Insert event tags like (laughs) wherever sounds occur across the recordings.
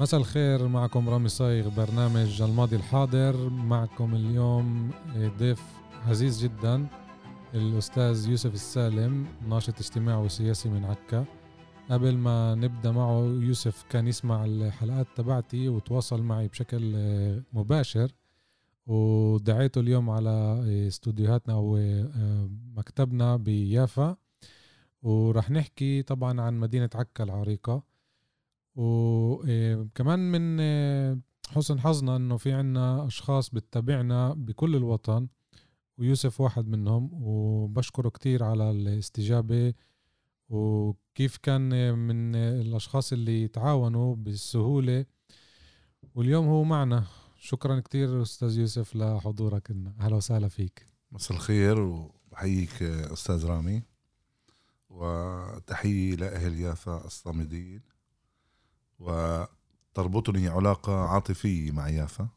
مساء الخير معكم رامي صايغ برنامج الماضي الحاضر. معكم اليوم ضيف عزيز جدا الأستاذ يوسف السالم ناشط اجتماعي وسياسي من عكا. قبل ما نبدأ معه يوسف كان يسمع الحلقات تبعتي وتواصل معي بشكل مباشر. ودعيته اليوم على استوديوهاتنا أو مكتبنا بيافا. ورح نحكي طبعا عن مدينة عكا العريقة. وكمان من حسن حظنا إنه في عنا أشخاص بتتابعنا بكل الوطن ويوسف واحد منهم وبشكره كتير على الاستجابة وكيف كان من الأشخاص اللي تعاونوا بالسهولة. واليوم هو معنا. شكرا كتير أستاذ يوسف لحضورك لنا. أهلا وسهلا فيك. مساء الخير وبحييك أستاذ رامي وتحية لأهل يافا الصامدين. وتربطني علاقة عاطفية مع يافا.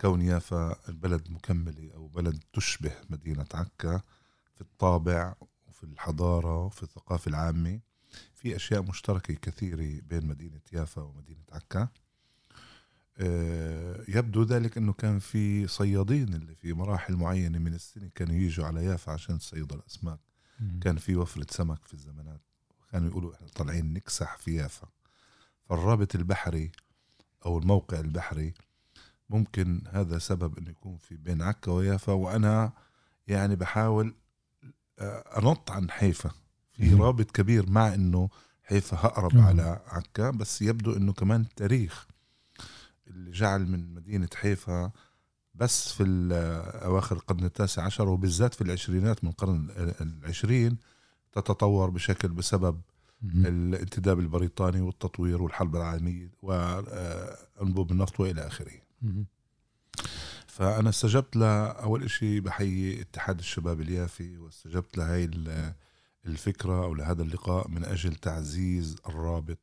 كون يافا البلد مكملة أو بلد تشبه مدينة عكا في الطابع وفي الحضارة وفي الثقافة العامة. في أشياء مشتركة كثيرة بين مدينة يافا ومدينة عكا. يبدو ذلك أنه كان في صيادين اللي في مراحل معينة من السنة كانوا يجوا على يافا عشان تصيدوا الأسماك. كان في وفرة سمك في الزمانات. كانوا يقولوا إحنا طالعين نكسح في يافا. فالرابط البحري أو الموقع البحري ممكن هذا سبب انه يكون في بين عكا ويافا وأنا يعني بحاول أنط عن حيفا. في رابط كبير مع إنه حيفا اقرب على عكا بس يبدو إنه كمان التاريخ اللي جعل من مدينة حيفا بس في أواخر القرن التاسع عشر وبالذات في العشرينات من القرن العشرين تتطور بشكل بسبب الانتداب البريطاني والتطوير والحرب العالمية وأنبوب النفط وإلى آخره. فأنا استجبت لأول إشي بحيي اتحاد الشباب اليافي واستجبت لهي الفكرة أو لهذا اللقاء من أجل تعزيز الرابط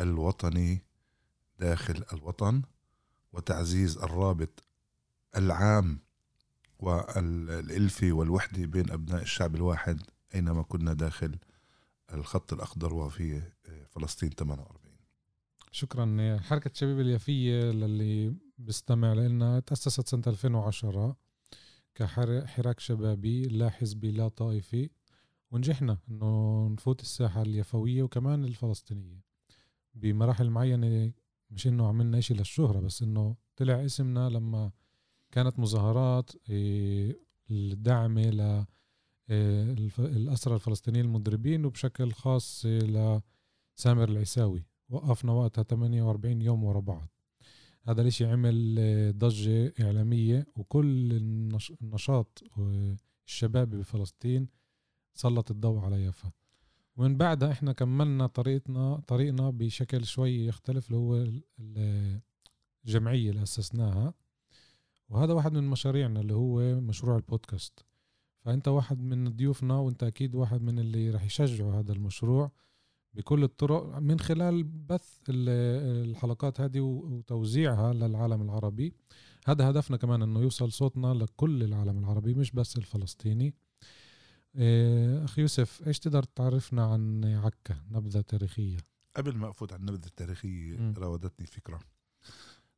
الوطني داخل الوطن وتعزيز الرابط العام والإلفي والوحدة بين أبناء الشعب الواحد أينما كنا داخل الخط الأخضر وفي فلسطين 48 شكرا حركة شباب اليافية للي بيستمع لنا. تأسست سنة 2010 كحراك شبابي لا حزبي لا طائفي. ونجحنا إنه نفوت الساحة اليفوية وكمان الفلسطينية بمراحل معينة. مش إنه عملنا إشي للشهرة بس إنه طلع اسمنا لما كانت مظاهرات الدعم ل الأسرى الفلسطينيين المضربين وبشكل خاص لسامر العساوي وقفنا وقتها 48 يوم ورا بعض. هذا الإشي عمل ضجة إعلامية وكل النشاط الشبابي بفلسطين سلط الضوء على يافا. ومن بعدها إحنا كملنا طريقنا طريقنا بشكل شوي يختلف اللي هو الجمعية اللي أسسناها. وهذا واحد من مشاريعنا اللي هو مشروع البودكاست. فأنت واحد من ضيوفنا وأنت أكيد واحد من اللي رح يشجعوا هذا المشروع بكل الطرق من خلال بث الحلقات هذه وتوزيعها للعالم العربي. هذا هدفنا كمان إنه يوصل صوتنا لكل العالم العربي مش بس الفلسطيني. اخ يوسف إيش تقدر تعرفنا عن عكا نبذة تاريخية؟ قبل ما أفوت على النبذه التاريخيه م. راودتني فكرة.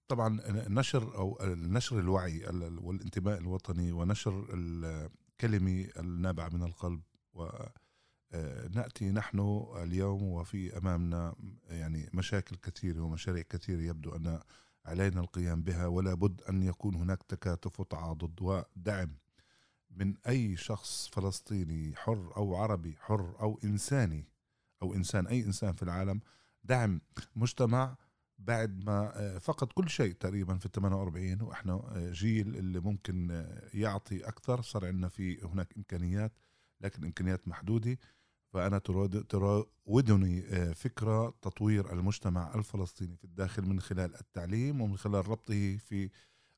طبعا نشر أو نشر الوعي والانتماء الوطني ونشر الكلمة النابعه من القلب و نأتي نحن اليوم وفي أمامنا يعني مشاكل كثيرة ومشاريع كثيرة يبدو أن علينا القيام بها ولا بد أن يكون هناك تكاتف وتعاضد ودعم من أي شخص فلسطيني حر أو عربي حر أو إنساني أو إنسان أي إنسان في العالم دعم مجتمع بعد ما فقد كل شيء تقريبا في ال 48 وإحنا جيل اللي ممكن يعطي أكثر صار عندنا في هناك إمكانيات لكن إمكانيات محدودة. تراد- تراودني آه، فكرة تطوير المجتمع الفلسطيني في الداخل من خلال التعليم ومن خلال ربطه في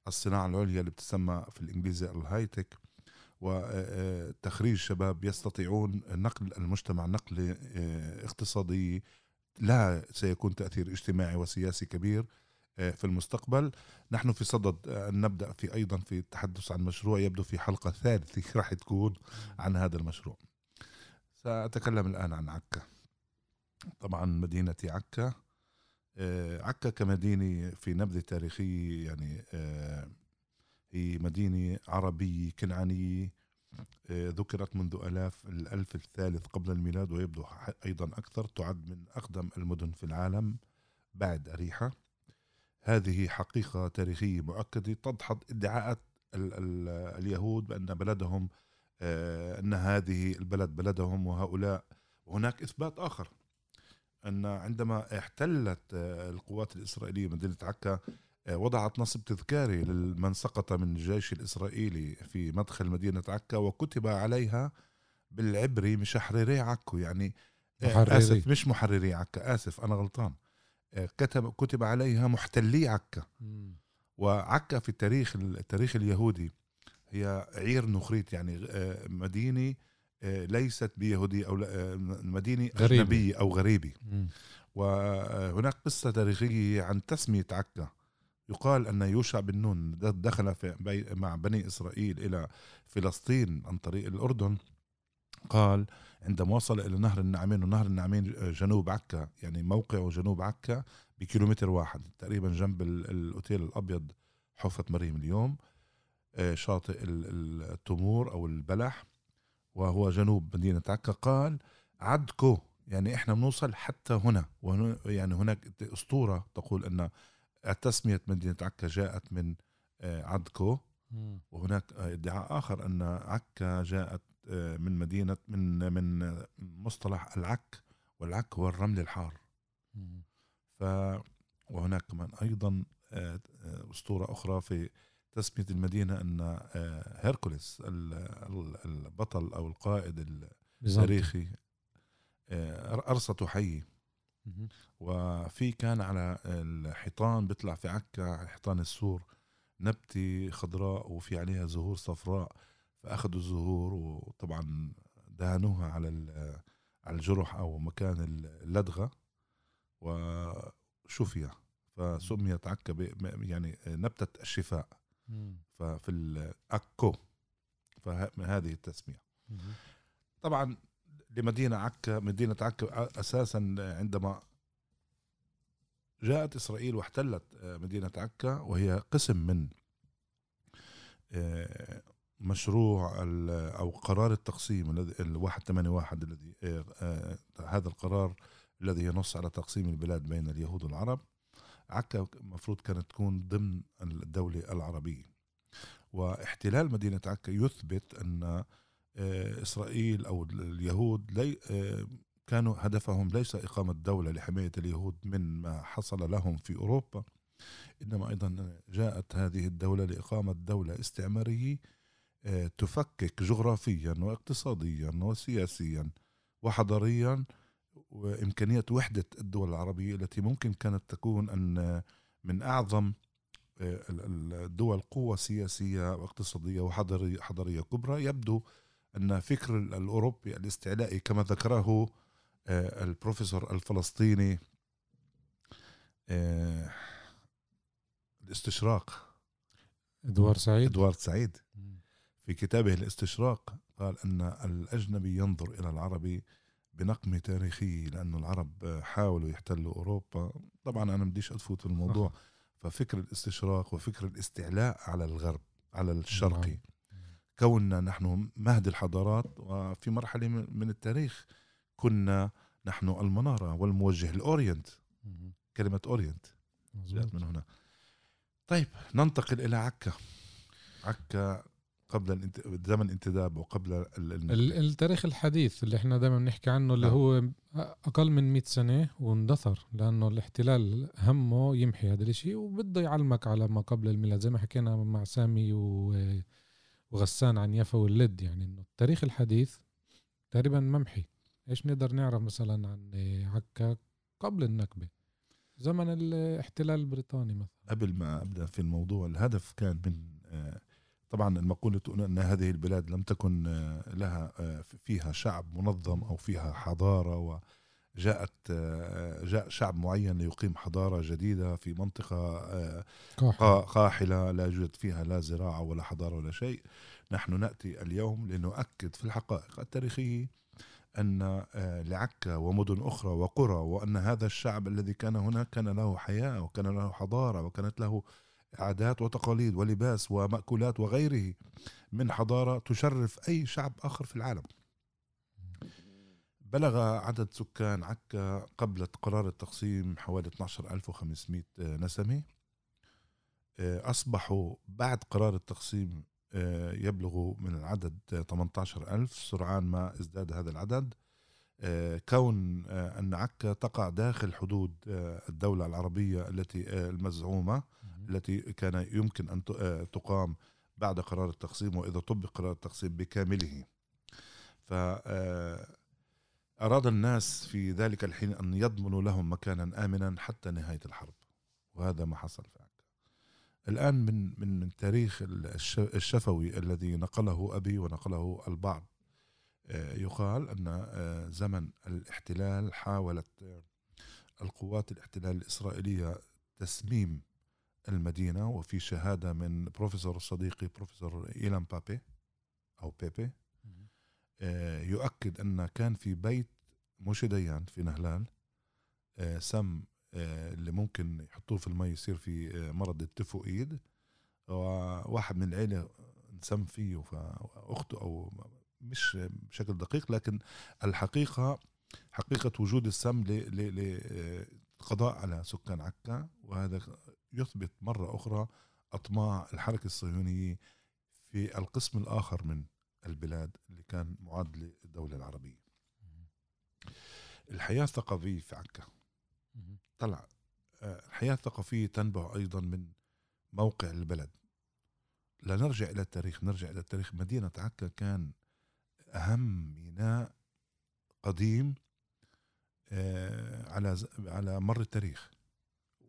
الصناعة العليا اللي بتسمى في الإنجليزي الهايتك. وتخريج شباب يستطيعون نقل المجتمع نقل آه، لا سيكون تأثير اجتماعي وسياسي كبير آه، في المستقبل. نحن في صدد أن نبدأ في أيضا في التحدث عن مشروع يبدو في حلقة ثالثة (laughs) راح تكون عن هذا المشروع. سأتكلم الآن عن عكا. طبعا مدينة عكا. آه، عكا كمدينة في نبذة تاريخية يعني آه، هي مدينة عربية كنعانية آه، ذكرت منذ آلاف الألف الثالث قبل الميلاد ويبدو أيضا أكثر تعد من أقدم المدن في العالم بعد أريحة. هذه حقيقة تاريخية مؤكدة تدحض ادعاءات ال- ال- اليهود بأن بلدهم آه، أن هذه البلد بلدهم وهؤلاء. وهناك إثبات آخر أن عندما احتلت آه، القوات الإسرائيلية مدينة عكا آه، وضعت نصب تذكاري لمن سقط من الجيش الإسرائيلي في مدخل مدينة عكا وكتب عليها بالعبري مشحرري عكو يعني آه، محرري. آسف مش محرري عكا آسف أنا غلطان آه، كتب كتب عليها محتلي عكا وعكا في التاريخ التاريخ اليهودي هي عير نخريت يعني آه، مدينة ليست بيهودية أو مدينة. أجنبية أو غريبة. وهناك قصة تاريخية عن تسمية عكا يقال أن يوشع بن نون دخل في مع بني إسرائيل إلى فلسطين عن طريق الأردن. قال عندما وصل إلى نهر النعمين ونهر النعمين جنوب عكا يعني موقعه جنوب عكا بكيلومتر واحد تقريبا جنب ال- الأوتيل الأبيض حفة مريم اليوم آه، شاطئ ال- ال- التمور أو البلح وهو جنوب مدينة عكا. قال عدكو يعني إحنا بنوصل حتى هنا يعني هناك اسطورة تقول أن تسميه مدينه عكا جاءت من آه، عدكو. وهناك آه، ادعاء آخر أن عكا جاءت آه، من مدينة من من مصطلح العك والعك هو الرمل الحار. ف وهناك كمان أيضا آه، أسطورة أخرى في تسمية المدينة أن آه، هيركوليس ال- ال- البطل أو القائد. التاريخي ارصته حي. وفي كان على الحيطان بيطلع في عكا حيطان السور نبتة خضراء وفي عليها زهور صفراء فأخذوا الزهور وطبعا دهنوها على على الجرح أو مكان اللدغة. وشفي فسميت عكا يعني نبتة الشفاء. ففي الأكو فهذه التسمية. طبعا لمدينة عكا مدينة عكا أساسا عندما جاءت إسرائيل واحتلت مدينة عكا وهي قسم من آه، مشروع أو قرار التقسيم الذي ال 181 الذي آه، آه، هذا القرار الذي ينص على تقسيم البلاد بين اليهود والعرب. عكا المفروض كانت تكون ضمن الدولة العربية. واحتلال مدينة عكا يثبت أن آه، إسرائيل أو اليهود لي آه، كانوا هدفهم ليس إقامة دولة لحماية اليهود من ما حصل لهم في أوروبا إنما أيضا جاءت هذه الدولة لإقامة دولة استعمارية آه، تفكك جغرافيا واقتصاديا وسياسيا وحضاريا وإمكانية وحدة الدول العربية التي ممكن كانت تكون أن من أعظم آه، ال- ال- الدول قوة سياسية واقتصادية وحضارية حضارية كبرى يبدو أن فكر ال- الأوروبي الاستعلائي كما ذكره آه، البروفيسور الفلسطيني آه، الاستشراق ادوار سعيد. إدوارد سعيد. في كتابه الاستشراق قال أن الأجنبي ينظر إلى العربي بنقمه تاريخيه لأنه العرب حاولوا يحتلوا أوروبا. طبعا أنا بديش افوت في الموضوع. ففكر الاستشراق وفكر الاستعلاء على الغرب على الشرقي. كوننا نحن مهد الحضارات وفي مرحلة من التاريخ كنا نحن المنارة والموجه. كلمة أورينت مظبوط. جاءت من هنا طيب ننتقل إلى عكا عكا قبل. زمن الانتداب وقبل ال... ال... ال- التاريخ الحديث اللي إحنا دائما بنحكي عنه اللي نعم. هو أقل من 100 سنة واندثر لأنه الاحتلال همه يمحي هذا الشيء وبده يعلمك على ما قبل الميلاد زي ما حكينا مع سامي و- وغسان عن يافا واللد يعني إنه التاريخ الحديث تقريبا ممحي. إيش نقدر نعرف مثلا عن عكا قبل النكبة؟ زمن الاحتلال البريطاني مثلا. قبل ما أبدأ في الموضوع الهدف كان من آه، طبعا المقولة تقول أن هذه البلاد لم تكن آه، لها آه، فيها شعب منظم أو فيها حضارة وجاءت جاء شعب معين ليقيم حضارة جديدة في منطقة قاحلة. لا يوجد فيها لا زراعة ولا حضارة ولا شيء. نحن نأتي اليوم لنؤكد في الحقائق التاريخية أن آه، لعكا ومدن أخرى وقرى وأن هذا الشعب الذي كان هنا كان له حياة وكان له حضارة وكانت له عادات وتقاليد ولباس ومأكولات وغيره من حضارة تشرف أي شعب آخر في العالم. بلغ عدد سكان عكا قبل قرار التقسيم حوالي 12500 نسمة. آه، أصبحوا بعد قرار التقسيم آه، يبلغ من العدد 18 ألف سرعان ما ازداد هذا العدد. آه، كون آه، أن عكا تقع داخل حدود الدولة العربية التي المزعومة التي كان يمكن أن تقام بعد قرار التقسيم وإذا طبق قرار التقسيم بكامله. ف أراد الناس في ذلك الحين أن يضمنوا لهم مكانا آمنا حتى نهاية الحرب. وهذا ما حصل فعلا. الآن من من من تاريخ الشفوي الذي نقله أبي ونقله البعض آه، يقال أن آه، زمن الاحتلال حاولت آه، القوات الاحتلال الإسرائيلية تسميم المدينة وفي شهادة من بروفيسور صديقي بروفيسور إيلان بابي أو بيبي. يؤكد أن كان في بيت موشي ديان في نهلان. سم آه، اللي ممكن يحطوه في المي يصير في آه، مرض التيفوئيد وواحد من العيلة انسم فيه فأخته أو مش بشكل دقيق لكن الحقيقة حقيقة وجود السم للقضاء على سكان عكا. وهذا يثبت مرة أخرى أطماع الحركة الصهيونية في القسم الآخر من البلاد اللي كان معاد للدولة العربية. الحياة الثقافية في عكا. طلع آه، الحياة الثقافية تنبع أيضا من موقع البلد. لنرجع إلى التاريخ نرجع إلى التاريخ. مدينة عكا كان أهم ميناء قديم آه، على على مر التاريخ.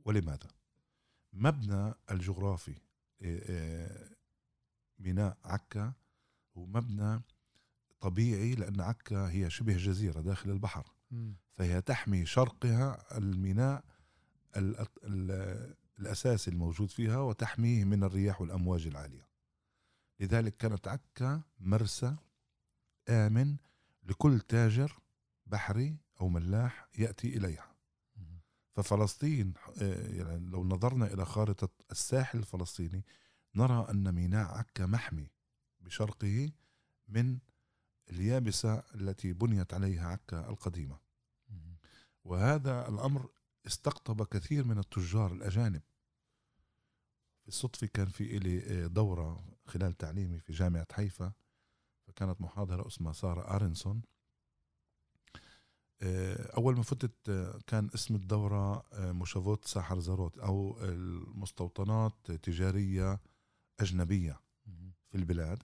ولماذا؟ مبنى الجغرافي آه، ميناء عكا هو مبنى طبيعي لأن عكا هي شبه جزيرة داخل البحر. فهي تحمي شرقها الميناء ال ال الأساسي الموجود فيها وتحميه من الرياح والأمواج العالية. لذلك كانت عكا مرسى آمن لكل تاجر بحري أو ملاح يأتي إليها. ففلسطين آه، يعني لو نظرنا إلى خارطة الساحل الفلسطيني نرى أن ميناء عكا محمي. بشرقه من اليابسة التي بنيت عليها عكا القديمة. وهذا الأمر استقطب كثير من التجار الأجانب. في الصدفة كان في إلي دورة خلال تعليمي في جامعة حيفا فكانت محاضرة اسمها سارة أرنسون. أول ما فتت كان اسم الدورة مشافوت ساحر زاروت أو المستوطنات تجارية أجنبية في البلاد.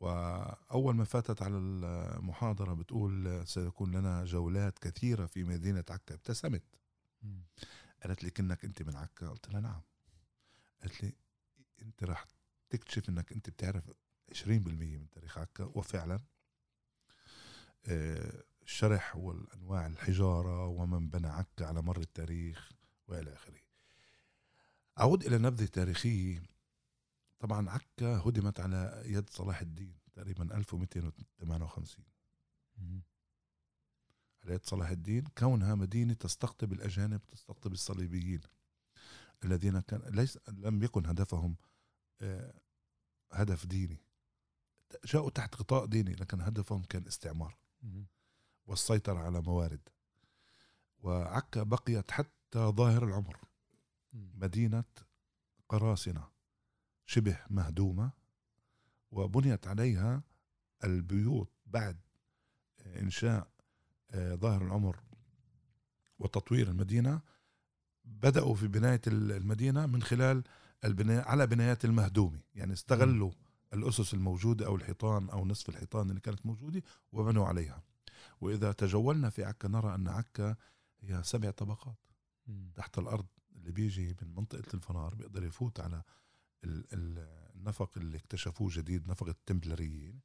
وأول ما فاتت على المحاضرة بتقول سيكون لنا جولات كثيرة في مدينة عكا. ابتسمت. قالت لي كنك أنت من عكا. قلت لها نعم. قالت لي أنت راح تكتشف أنك أنت بتعرف 20% من تاريخ عكا. وفعلا آه، الشرح والأنواع الحجارة ومن بنى عكا على مر التاريخ وإلى آخره. أعود إلى نبذة تاريخية. طبعا عكا هدمت على يد صلاح الدين تقريبا 1258 على يد صلاح الدين كونها مدينة تستقطب الأجانب تستقطب الصليبيين الذين كان ليس لم يكن هدفهم آه، هدف ديني. جاءوا تحت غطاء ديني لكن هدفهم كان استعمار والسيطرة على موارد. وعكا بقيت حتى ظاهر العمر مدينة قراصنة. شبه مهدومة وبنيت عليها البيوت بعد إنشاء آه، ظاهر العمر وتطوير المدينة. بدأوا في بناية المدينة من خلال البناء على بنايات المهدومة. يعني استغلوا الأسس الموجودة أو الحيطان أو نصف الحيطان اللي كانت موجودة وبنوا عليها. وإذا تجولنا في عكا نرى أن عكا هي سبع طبقات. تحت الأرض اللي بيجي من منطقة الفرار بيقدر يفوت على النفق اللي اكتشفوه جديد نفق التمبلريين.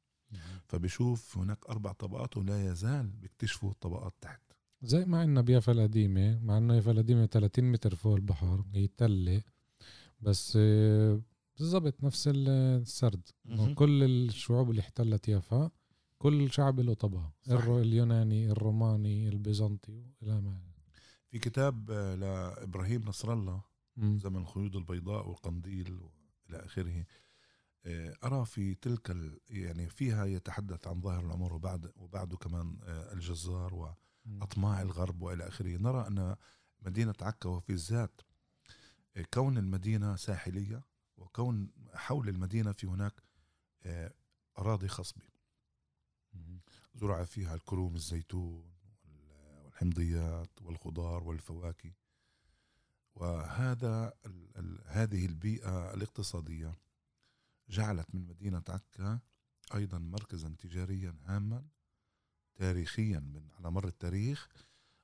فبيشوف هناك أربع طبقات ولا يزال بيكتشفوا الطبقات تحت. زي ما عندنا بيافا القديمة مع إنه يافا القديمة 30 متر فوق البحر هي تلة. بس بالضبط نفس السرد. كل الشعوب اللي احتلت يافا كل شعب له طبقة. اليوناني الروماني البيزنطي إلى ما. في كتاب آه، لإبراهيم نصر الله زمن الخيوط البيضاء والقنديل إلى آخره. آه، أرى في تلك يعني فيها يتحدث عن ظاهر العمر وبعد وبعده كمان الجزار وأطماع الغرب وإلى آخره. نرى أن مدينة عكا وفي الذات كون المدينة ساحلية وكون حول المدينة في هناك آه، أراضي خصبة زرع فيها الكروم الزيتون والحمضيات والخضار والفواكه. وهذا هذه البيئة الاقتصادية جعلت من مدينة عكا أيضا مركزا تجاريا هاما تاريخيا من على مر التاريخ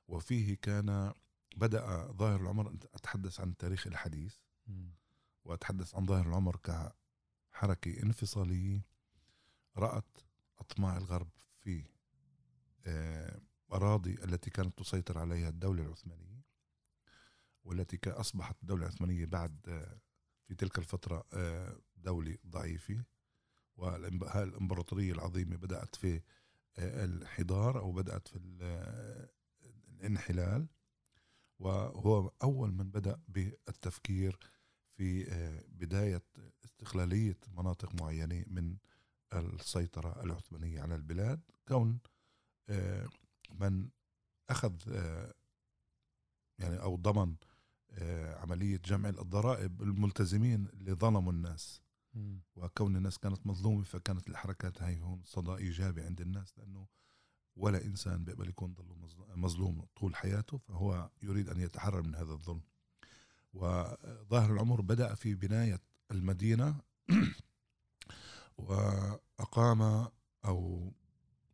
وفيه كان بدأ ظاهر العمر أتحدث عن التاريخ الحديث وأتحدث عن ظاهر العمر كحركة انفصالية رأت أطماع الغرب في آه، أراضي التي كانت تسيطر عليها الدولة العثمانية. والتي أصبحت الدولة العثمانية بعد آه، في تلك الفترة آه، دولة ضعيفة. والإمبراطورية العظيمة بدأت في الحضار أو بدأت في الانحلال. وهو أول من بدأ بالتفكير في آه، بداية استقلالية مناطق معينة من السيطرة العثمانية على البلاد. كون آه، من أخذ آه، يعني أو ضمن عملية جمع الضرائب الملتزمين اللي ظلموا الناس وكون الناس كانت مظلومة فكانت الحركات هاي هون صدى إيجابي عند الناس لأنه ولا إنسان بيقبل يكون مظلوم طول حياته فهو يريد أن يتحرر من هذا الظلم. وظاهر العمر بدأ في بناية المدينة (clears throat) وأقام أو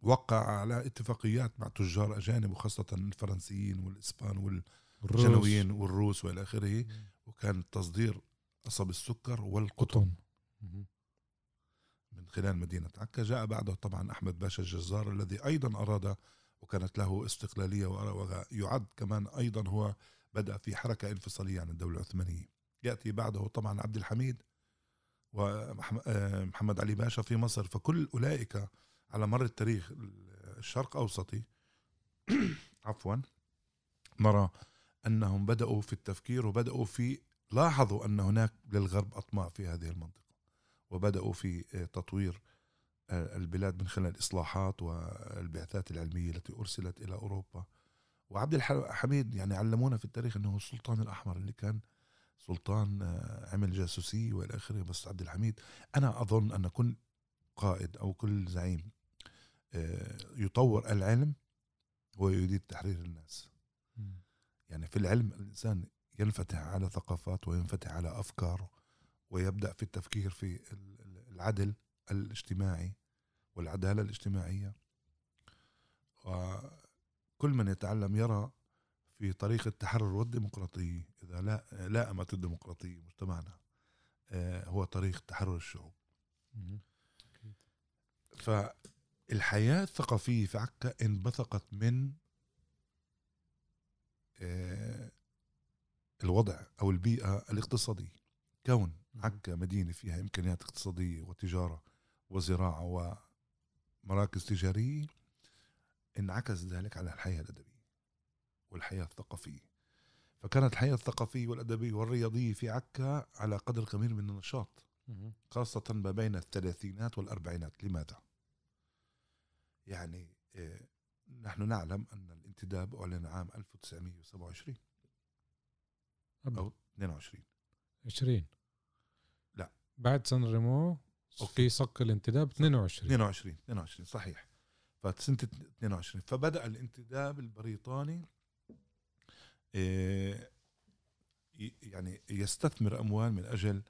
وقع على اتفاقيات مع تجار أجانب وخاصة الفرنسيين والإسبان والجنويين والروس وإلى آخره وكان تصدير قصب السكر والقطن من خلال مدينة عكا. جاء بعده طبعا أحمد باشا الجزار الذي أيضا أراد وكانت له استقلالية ويعد كمان أيضا هو بدأ في حركة انفصالية عن الدولة العثمانية. يأتي بعده طبعا عبد الحميد ومحمد علي باشا في مصر. فكل أولئك على مر التاريخ الشرق أوسطي (coughs) عفوا نرى أنهم بدأوا في التفكير وبدأوا في لاحظوا أن هناك للغرب أطماع في هذه المنطقة وبدأوا في تطوير البلاد من خلال الإصلاحات والبعثات العلمية التي أرسلت إلى أوروبا. وعبد الحميد يعني علمونا في التاريخ أنه السلطان الأحمر اللي كان سلطان آه، عمل جاسوسية وإلى آخره بس عبد الحميد. أنا أظن أن كل قائد أو كل زعيم آه، يطور العلم ويريد تحرير الناس. يعني في العلم الإنسان ينفتح على ثقافات وينفتح على افكاره ويبدأ في التفكير في العدل الاجتماعي والعدالة الاجتماعية. كل من يتعلم يرى في طريق التحرر والديمقراطية إذا لا لائمت الديمقراطية مجتمعنا آه، هو طريق تحرر الشعوب. فالحياة الثقافية في عكا انبثقت من الوضع أو البيئة الاقتصادية. كون عكا مدينة فيها إمكانيات اقتصادية وتجارة وزراعة ومراكز تجارية انعكس ذلك على الحياة الأدبية والحياة الثقافية. فكانت الحياة الثقافية والأدبية والرياضية في عكا على قدر كبير من النشاط خاصة ما بين الثلاثينات والأربعينات. لماذا؟ يعني إيه نحن نعلم أن الانتداب أعلن عام 1927 أو 22 20 لا. بعد سان ريمو في صك الانتداب 22 22 22 صحيح. فسنة 22 فبدأ الانتداب البريطاني آه، يعني يستثمر أموال من أجل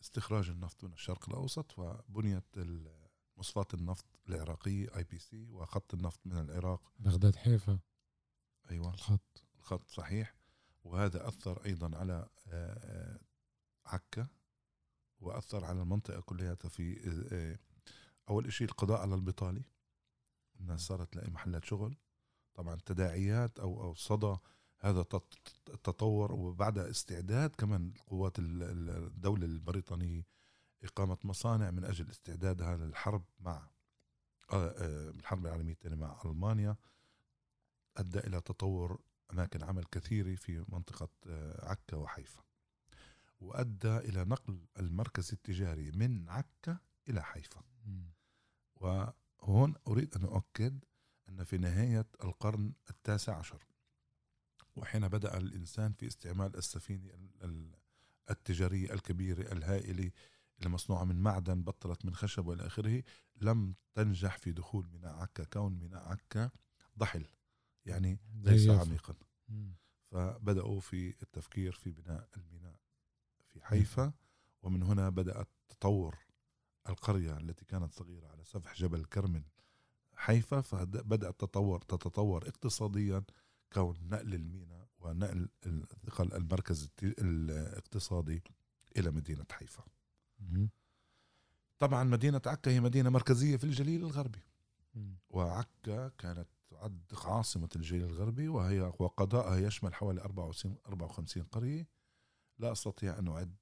استخراج النفط من الشرق الأوسط فبنيت مصفاة النفط العراقية IPC وخط النفط من العراق. بغداد حيفا. أيوه. الخط. الخط صحيح. وهذا أثر أيضا على آه، آه، عكا وأثر على المنطقة كلها في آه، أول شيء القضاء على البطاله الناس صارت تلاقي محلات شغل. طبعا تداعيات أو أو صدى هذا التطور وبعد استعداد كمان قوات الدولة البريطانية إقامة مصانع من أجل استعدادها للحرب مع الحرب العالمية الثانية مع ألمانيا أدى إلى تطور أماكن عمل كثيرة في منطقة عكا وحيفا وأدى إلى نقل المركز التجاري من عكا إلى حيفا. وهون أريد أن أؤكد أن في نهاية القرن التاسع عشر وحين بدأ الإنسان في استعمال السفينة التجارية الكبيرة الهائلة المصنوعه من معدن بطلت من خشب وإلى آخره لم تنجح في دخول ميناء عكا كون ميناء عكا ضحل يعني ليس عميقا. فبدأوا في التفكير في بناء الميناء في حيفا ومن هنا بدأ تطور القرية التي كانت صغيرة على سفح جبل كرمل حيفا فبدأت تتطور تتطور اقتصاديا كون نقل الميناء ونقل الثقل المركز الاقتصادي إلى مدينة حيفا. طبعا مدينة عكا هي مدينة مركزية في الجليل الغربي. وعكا كانت تعد عاصمة الجيل الغربي وهي وقضاءها يشمل حوالي 54 54 قرية. لا أستطيع أن اعد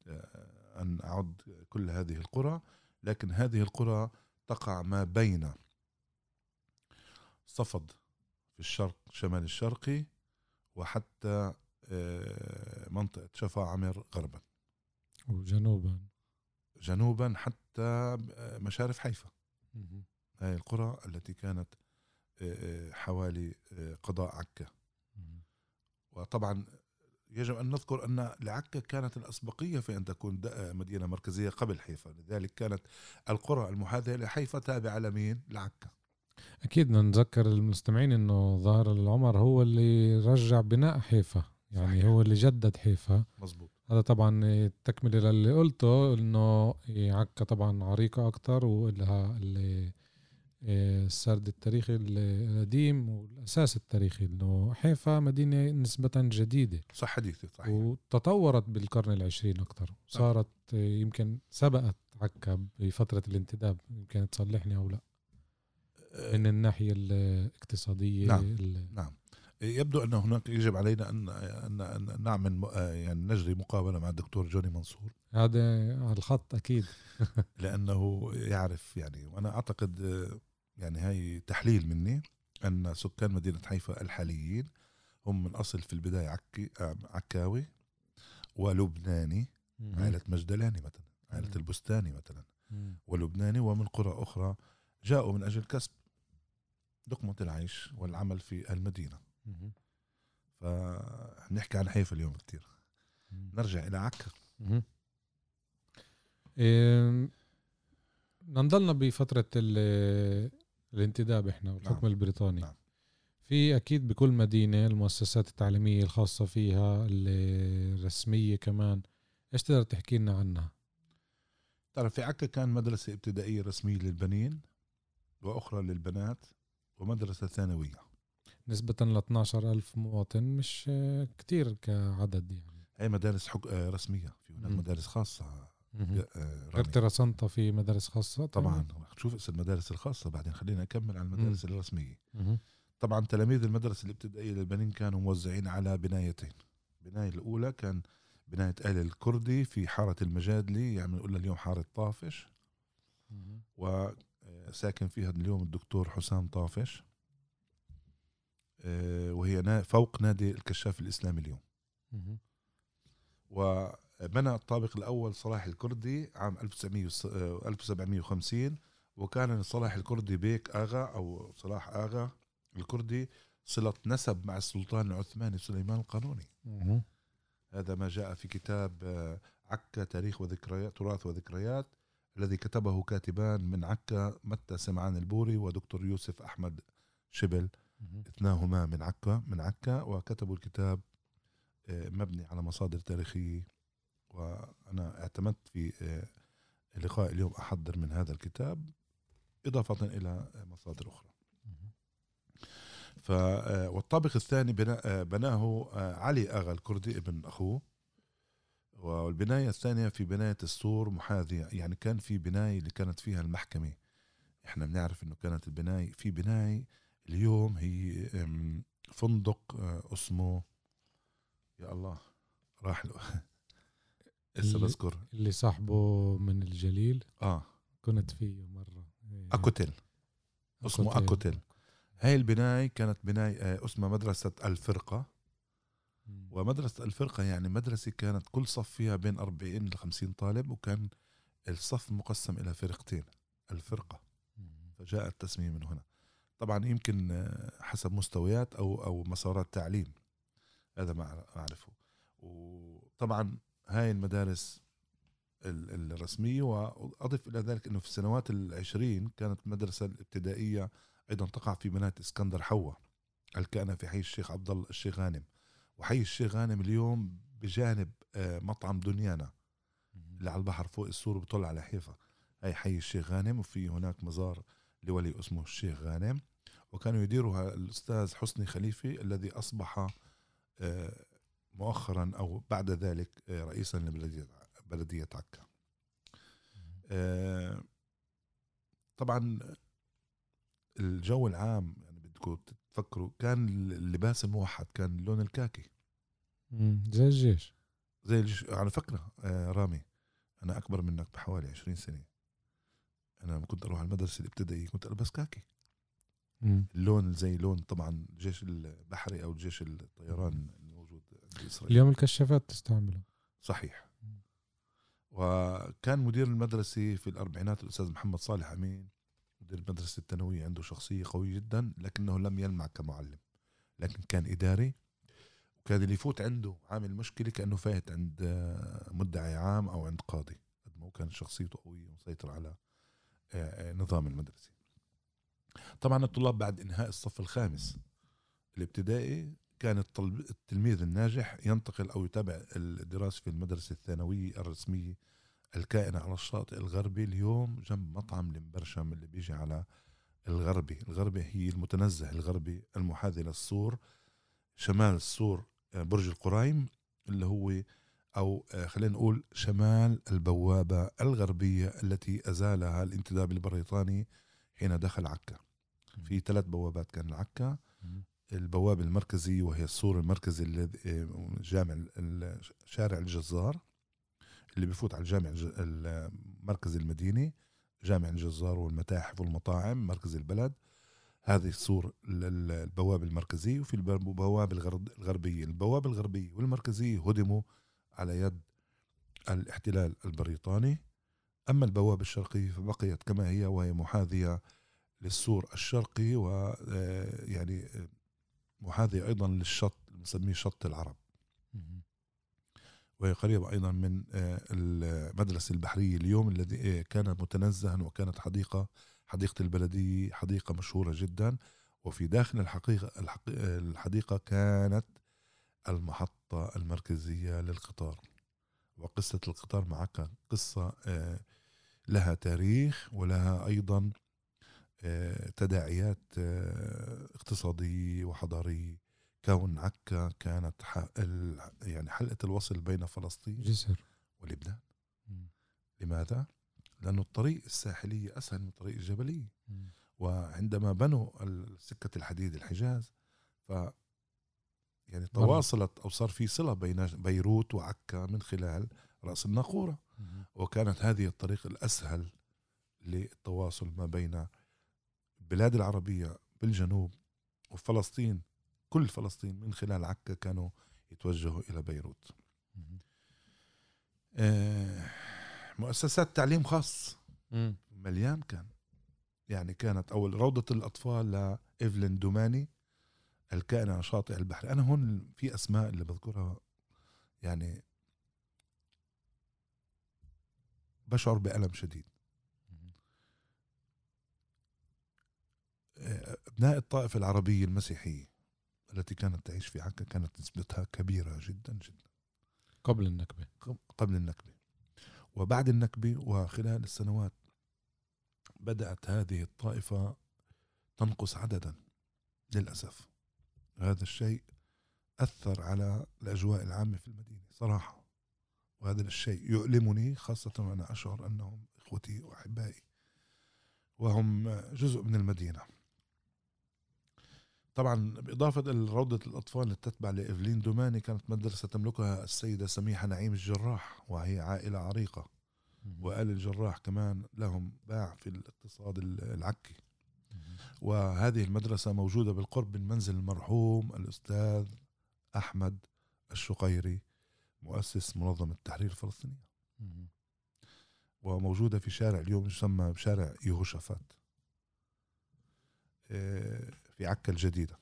أن أعد كل هذه القرى لكن هذه القرى تقع ما بين صفد في الشرق شمال الشرقي وحتى آه، منطقة شفا عمر غربا. وجنوبا. جنوبا حتى مشارف حيفا. هذه القرى التي كانت آه، آه، حوالي قضاء عكا. وطبعا يجب أن نذكر أن لعكا كانت الأسبقية في أن تكون مدينة مركزية قبل حيفا. لذلك كانت القرى المحاذية لحيفا تابعة لمين؟ لعكا. أكيد نتذكر المستمعين أنه ظاهر العمر هو اللي رجع بناء حيفا. يعني صحيح. هو اللي جدد حيفا. مزبوط هذا طبعا تكملة للي قلته إنه عكا طبعا عريقة أكثر وإلها اللي السرد التاريخي القديم والأساس التاريخي إنه حيفا مدينة نسبة جديدة. صح حديثه صحيح. وتطورت بالقرن العشرين أكثر صارت يمكن سبقت عكا بفترة الانتداب يمكن تصلحني أو لا أه، من الناحية الاقتصادية نعم. نعم. يبدو أن هناك يجب علينا ان ان نعمل يعني نجري مقابله مع الدكتور جوني منصور. هذا على الخط أكيد. (laughs) لأنه يعرف يعني وأنا أعتقد يعني هاي تحليل مني أن سكان مدينة حيفا الحاليين هم من أصل في البداية عكي عكاوي ولبناني عائلة مجدلاني مثلا عائلة البستاني مثلا. ولبناني ومن قرى أخرى جاءوا من أجل كسب لقمة العيش والعمل في المدينة. فنحكي عن حيفا اليوم كتير. نرجع إلى عكا. إيه نضلنا بفترة الانتداب إحنا والحكم نعم. البريطاني. نعم. في أكيد بكل مدينة المؤسسات التعليمية الخاصة فيها الرسمية كمان. إيش تقدر تحكي لنا عنها؟ ترى في عكا كان مدرسة ابتدائية رسمية للبنين وأخرى للبنات ومدرسة ثانوية. نسبة ل 12 ألف مواطن مش كتير كعدد يعني. هي مدارس حك... رسمية. في هناك مدارس خاصة. آه، غير ترسنطة في مدارس خاصة؟ طبعا. شوف المدارس الخاصة بعدين خلينا نكمل على المدارس مم. الرسمية. طبعا تلاميذ المدرسة الابتدائية للبنين كانوا موزعين على بنايتين. البناية الأولى كان بناية آل الكردي في حارة المجادلي يعني نقول اليوم حارة طافش. وساكن فيها اليوم الدكتور حسام طافش. آه، وهي فوق نادي الكشاف الإسلامي اليوم. و بنى الطابق الأول صلاح الكردي عام 1750 وكان صلاح الكردي بيك آغا أو صلاح آغا الكردي صلة نسب مع السلطان العثماني سليمان القانوني. هذا ما جاء في كتاب آه، عكا تاريخ وذكريات تراث وذكريات الذي كتبه كاتبان من عكا متى سمعان البوري ودكتور يوسف أحمد شبل. اثناهما من عكا من عكا وكتبوا الكتاب آه، مبني على مصادر تاريخية. وأنا اعتمدت في آه، لقاء اليوم أحضر من هذا الكتاب إضافة إلى مصادر أخرى. ف آه، والطابق الثاني بنا- بناه علي آغا الكردي ابن أخوه. والبناية الثانية في بناية السور محاذية يعني كان في بناية اللي كانت فيها المحكمة. إحنا بنعرف إنه كانت البناية في بناية اليوم هي فندق آه، اسمه يا الله راح له (laughs) لسه بذكر. اللي صاحبه من الجليل. آه. كنت فيه مرة. إيه. أكوتيل. اسمه. أكوتيل. هاي البناية كانت بناية آه، اسمها مدرسة الفرقة. ومدرسة الفرقة يعني مدرسة كانت كل صف فيها بين 40 ل 50 طالب وكان الصف مقسم إلى فرقتين الفرقة. فجاء التسمية من هنا. طبعا يمكن حسب مستويات أو أو مسارات تعليم. هذا ما أعرفه. وطبعا هاي المدارس ال- الرسمية وأضف إلى ذلك أنه في السنوات العشرين كانت المدرسة الابتدائية أيضا تقع في بناية إسكندر حوا الكائنة في حي الشيخ عبد الله الشيخ غانم. وحي الشيخ غانم اليوم بجانب آه، مطعم دنيانا. اللي على البحر فوق السور بطل على حيفا. هاي حي الشيخ غانم وفي هناك مزار لولي اسمه الشيخ غانم وكانوا يديرها الأستاذ حسني خليفة الذي أصبح آه، مؤخرا أو بعد ذلك آه، رئيسا لبلدية بلدية عكا. آه، طبعا الجو العام يعني بدكم تفكروا كان اللباس الموحد كان اللون الكاكي. زي الجيش. زي الج... على فكرة رامي أنا أكبر منك بحوالي 20 سنة. أنا لما كنت أروح على المدرسة الابتدائية كنت ألبس كاكي. مم. اللون زي لون طبعا الجيش البحري أو الجيش الطيران الموجود عند إسرائيل. اليوم الكشافات تستعمله. صحيح. مم. وكان مدير المدرسة في الأربعينات الأستاذ محمد صالح أمين. مدير المدرسة الثانوية عنده شخصية قوية جدا لكنه لم يلمع كمعلم لكن كان إداري. وكان اللي يفوت عنده عامل مشكلة كأنه فايت عند مدعي عام أو عند قاضي. قد ما كان شخصيته قوية ومسيطر على آه، آه، نظام المدرسة. طبعا الطلاب بعد إنهاء الصف الخامس الابتدائي كان التلميذ الناجح ينتقل أو يتابع الدراسة في المدرسة الثانوية الرسمية الكائنة على الشاطئ الغربي اليوم جنب مطعم المبرشم اللي بيجي على الغربي. الغربي هي المتنزه الغربي المحاذي للسور شمال السور آه، برج القرايم اللي هو أو آه، خلينا نقول شمال البوابة الغربية التي أزالها الانتداب البريطاني حين دخل عكا. في ثلاث بوابات كان العكا. البوابة المركزية وهي السور المركزي الذي آه، جامع شارع الجزار اللي بفوت على الجامع الج- المركز المديني جامع الجزار والمتاحف والمطاعم مركز البلد. هذه السور ال- ال- البوابة المركزية. وفي الب- البوابة الغرب- الغربية. البوابة الغربية والمركزية هدموا على يد الاحتلال البريطاني. أما البوابة الشرقية فبقيت كما هي وهي محاذية للسور الشرقي ويعني محاذية أيضا للشط بنسميه شط العرب. وهي قريبة أيضا من آه، المدرسة البحرية اليوم الذي آه، كان متنزها وكانت حديقة حديقة البلدية حديقة مشهورة جدا. وفي داخل الحقيقة الحق- آه، الحديقة كانت المحطة المركزية للقطار وقصة القطار معك قصة آه، لها تاريخ ولها أيضا آه، تداعيات آه، اقتصادية وحضارية كون عكا كانت يعني حلقة الوصل بين فلسطين جسر ولبنان. لماذا؟ لأنه الطريق الساحلية أسهل من الطريق الجبلية. وعندما بنوا سكة الحديد الحجاز ف يعني تواصلت أو صار في صلة بين بيروت وعكا من خلال رأس الناقورة. وكانت هذه الطريق الأسهل للتواصل ما بين البلاد العربية بالجنوب وفلسطين. كل فلسطين من خلال عكا كانوا يتوجهوا إلى بيروت. آه، مؤسسات تعليم خاص. مليان كان. يعني كانت أول روضة الأطفال لإيفلين دوماني. الكائن على شاطئ البحر. أنا هون في أسماء اللي بذكرها يعني بشعر بألم شديد. مم. أبناء الطائفة العربية المسيحية التي كانت تعيش في عكا كانت نسبتها كبيرة جدا جدا. قبل النكبة. قبل النكبة. وبعد النكبة وخلال السنوات بدأت هذه الطائفة تنقص عددا للأسف. هذا الشيء أثر على الأجواء العامة في المدينة صراحة. وهذا الشيء يؤلمني خاصة وأنا أشعر أنهم إخوتي وأحبائي. وهم جزء من المدينة. طبعا بإضافة لروضة الأطفال اللي تتبع لإفلين دوماني كانت مدرسة تملكها السيدة سميحة نعيم الجراح وهي عائلة عريقة. وآل الجراح كمان لهم باع في الاقتصاد العكي. وهذه المدرسة موجودة بالقرب من منزل المرحوم الأستاذ أحمد الشقيري مؤسس منظمة التحرير الفلسطينية. وموجودة في شارع اليوم يسمى بشارع يهوشافات. آه، في عكا الجديدة.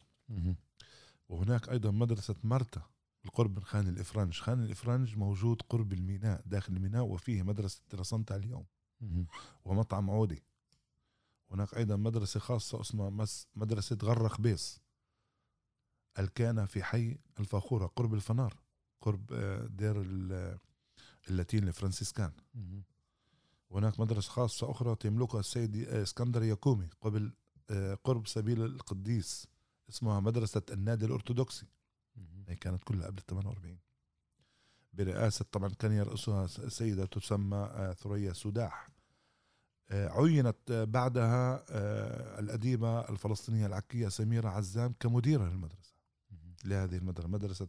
وهناك أيضا مدرسة مرتا بالقرب من خان الإفرنج خان الإفرنج موجود قرب الميناء داخل الميناء وفيه مدرسة ترسنتا اليوم. ومطعم عودي. هناك أيضا مدرسة خاصة اسمها مدرسة غرق بيس. الكان في حي الفاخورة قرب الفنار قرب آه، دير اللاتين الفرنسيسكان. وهناك مدرسة خاصة أخرى تملكها السيد آه، إسكندر ياكومي قبل آه، قرب سبيل القديس اسمها مدرسة النادي الأرثوذكسي. هي كانت كلها قبل 48 برئاسة طبعا كان يرأسها سيدة تسمى ثريا سداح. عينت بعدها الأديبة الفلسطينية العكية سميرة عزام كمديرة للمدرسة لهذه المدرسة مدرسة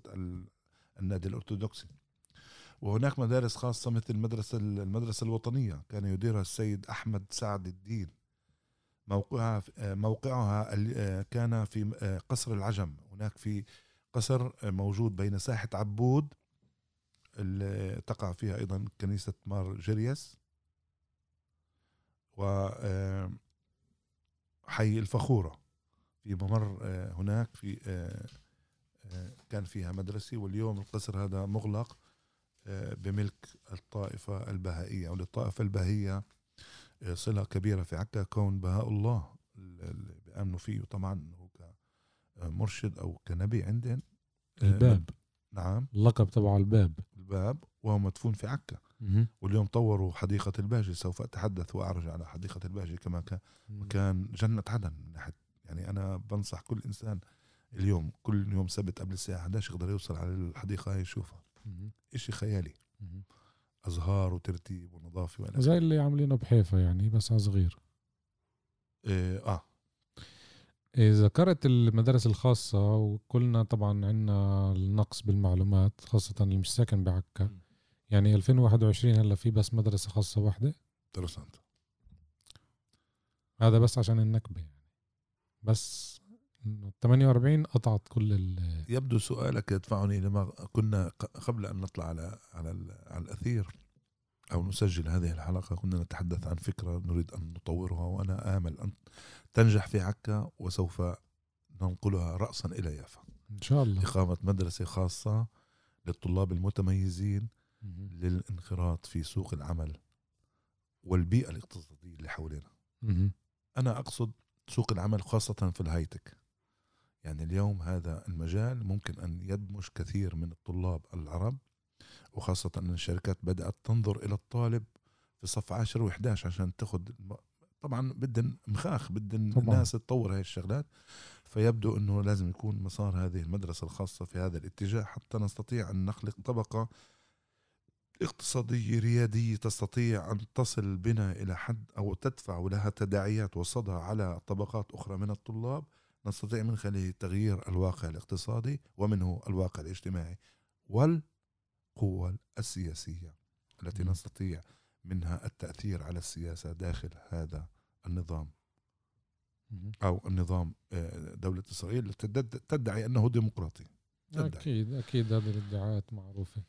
النادي الأرثوذكسي. وهناك مدارس خاصة مثل المدرسة المدرسة الوطنية كان يديرها السيد أحمد سعد الدين. موقعها موقعها كان في قصر العجم. هناك في قصر موجود بين ساحة عبود اللي تقع فيها أيضا كنيسة مار جيرياس. و حي الفخورة في ممر هناك في كان فيها مدرسة واليوم القصر هذا مغلق آه، بملك الطائفة البهائية وللطائفة البهائية آه، صلة كبيرة في عكا كون بهاء الله اللي بيأمنوا فيه طبعا هو كمرشد أو كنبي عندهم. آه، الباب. نعم. اللقب تبع الباب. الباب. وهو مدفون في عكا. واليوم طوروا حديقة الباجي سوف أتحدث وأعرج على حديقة الباجي كما كان جنة عدن من ناحية يعني أنا بنصح كل إنسان اليوم كل يوم سبت قبل الساعة 11 يقدر يوصل على الحديقة هاي يشوفها. إشي خيالي. أزهار وترتيب ونظافة وأنا زي اللي عاملينه بحيفا يعني بس على صغير إيه آه. إيه ذكرت المدارس الخاصة وكلنا طبعا عندنا النقص بالمعلومات خاصة اللي مش ساكن بعكا. يعني 2021 هلا في بس مدرسة خاصة واحدة درسنت. هذا بس عشان النكبة يعني. بس 48 قطعت كل ال يبدو سؤالك يدفعني لما كنا قبل أن نطلع على على على الأثير أو نسجل هذه الحلقة كنا نتحدث عن فكرة نريد أن نطورها وأنا آمل أن تنجح في عكا وسوف ننقلها راسا إلى يافا. إن شاء الله. إقامة مدرسة خاصة للطلاب المتميزين للانخراط في سوق العمل والبيئة الاقتصاديه اللي حوالينا أنا أقصد سوق العمل خاصة في الهايتك. يعني اليوم هذا المجال ممكن أن يدمج كثير من الطلاب العرب وخاصة أن الشركات بدأت تنظر إلى الطالب في صف 10 و11 عشان تاخذ طبعا بدن مخاخ بدن الناس تطور هاي الشغلات. فيبدو إنه لازم يكون مسار هذه المدرسة الخاصة في هذا الاتجاه حتى نستطيع أن نخلق طبقة اقتصاديه رياديه تستطيع أن تصل بنا إلى حد أو تدفع لها تداعيات وصدى على طبقات أخرى من الطلاب نستطيع من خلاله تغيير الواقع الاقتصادي ومنه الواقع الاجتماعي والقوة السياسية التي م. نستطيع منها التأثير على السياسة داخل هذا النظام أو النظام آه، دولة إسرائيل تدعي أنه ديمقراطي تدعي. أكيد أكيد هذه الادعاءات معروفة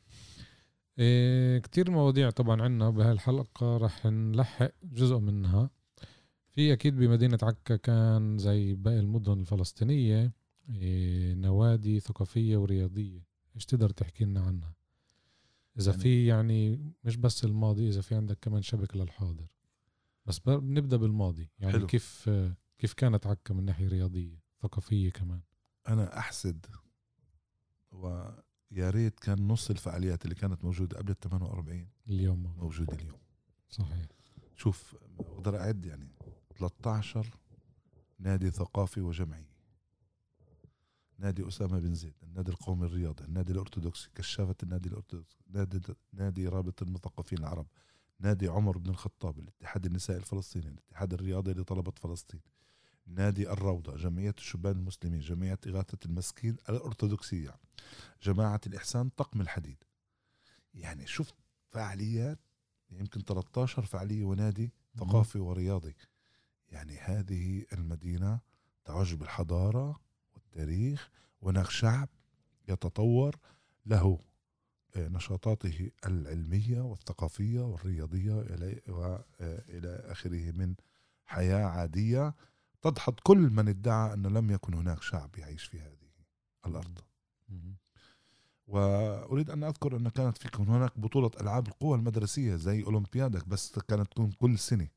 إيه كتير مواضيع طبعا عنا بهالحلقة رح نلحق جزء منها. في أكيد بمدينة عكا كان زي باقي المدن الفلسطينية إيه، نوادي ثقافية ورياضية. إيش تقدر تحكي لنا عنها؟ إذا يعني في يعني مش بس الماضي إذا في عندك كمان شبك للحاضر. بس بنبدا بالماضي. يعني حلو. كيف كيف كانت عكا من ناحية رياضية ثقافية كمان؟ أنا أحسد ويا ريت كان نص الفعاليات اللي كانت موجودة قبل ال 48 اليوم موجودة. اليوم. صحيح. شوف بقدر أعد يعني 13 نادي ثقافي وجمعي. نادي أسامة بن زيد النادي القومي الرياضي النادي الأرثوذكسي كشافة النادي الأرثوذكسي نادي, نادي رابط المثقفين العرب نادي عمر بن الخطاب الاتحاد النسائي الفلسطيني الاتحاد الرياضي لطلبة فلسطين. نادي الروضة جمعية الشبان المسلمين جمعية إغاثة المسكين الأرثوذكسية جماعة الإحسان طقم الحديد. يعني شفت فعاليات يمكن 13 فعالية ونادي ثقافي ورياضي. يعني هذه المدينة تعج بالحضارة والتاريخ هناك شعب يتطور له آه، نشاطاته العلمية والثقافية والرياضية وإلى آخره من حياة عادية. تدحض كل من ادعى أن لم يكن هناك شعب يعيش في هذه الأرض. وأريد أن أذكر أن كانت في هناك بطولة ألعاب القوى المدرسية زي أولمبيادك بس كانت تكون كل سنة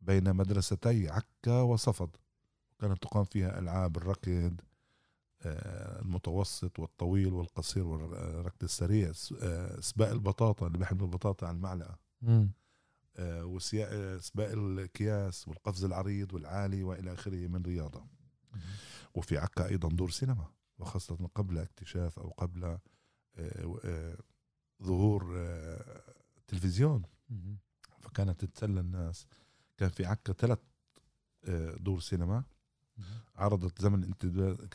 بين مدرستي عكا وصفد. كانت تقام فيها ألعاب الركض آه، المتوسط والطويل والقصير والركض السريع آه، سباق البطاطا اللي بيحملوا البطاطا على المعلقة. آه، وسباق الكياس والقفز العريض والعالي وإلى آخره من رياضة. وفي عكا أيضا دور سينما وخاصة قبل اكتشاف أو قبل ظهور تلفزيون. فكانت تتسلى الناس. كان في عكا ثلاث دور سينما. عرضت زمن الانتداب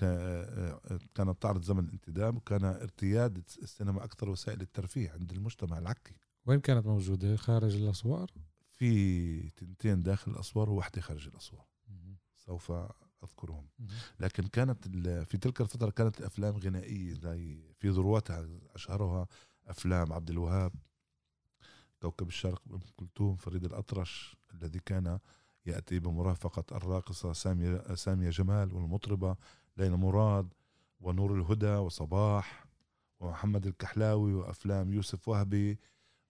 كانت تعرض زمن الانتداب وكان ارتياد السينما أكثر وسائل الترفيه عند المجتمع العكي. وين كانت موجودة؟ خارج الأسوار؟ في تنتين داخل الأسوار وواحده خارج الأسوار. سوف أذكرهم. لكن كانت في تلك الفترة كانت الافلام غنائية زي في ذروتها أشهرها أفلام عبد الوهاب كوكب الشرق أم كلثوم فريد الأطرش الذي كان يأتي بمرافقة الراقصة سامية, سامية جمال والمطربة ليلى مراد ونور الهدى وصباح ومحمد الكحلاوي وأفلام يوسف وهبي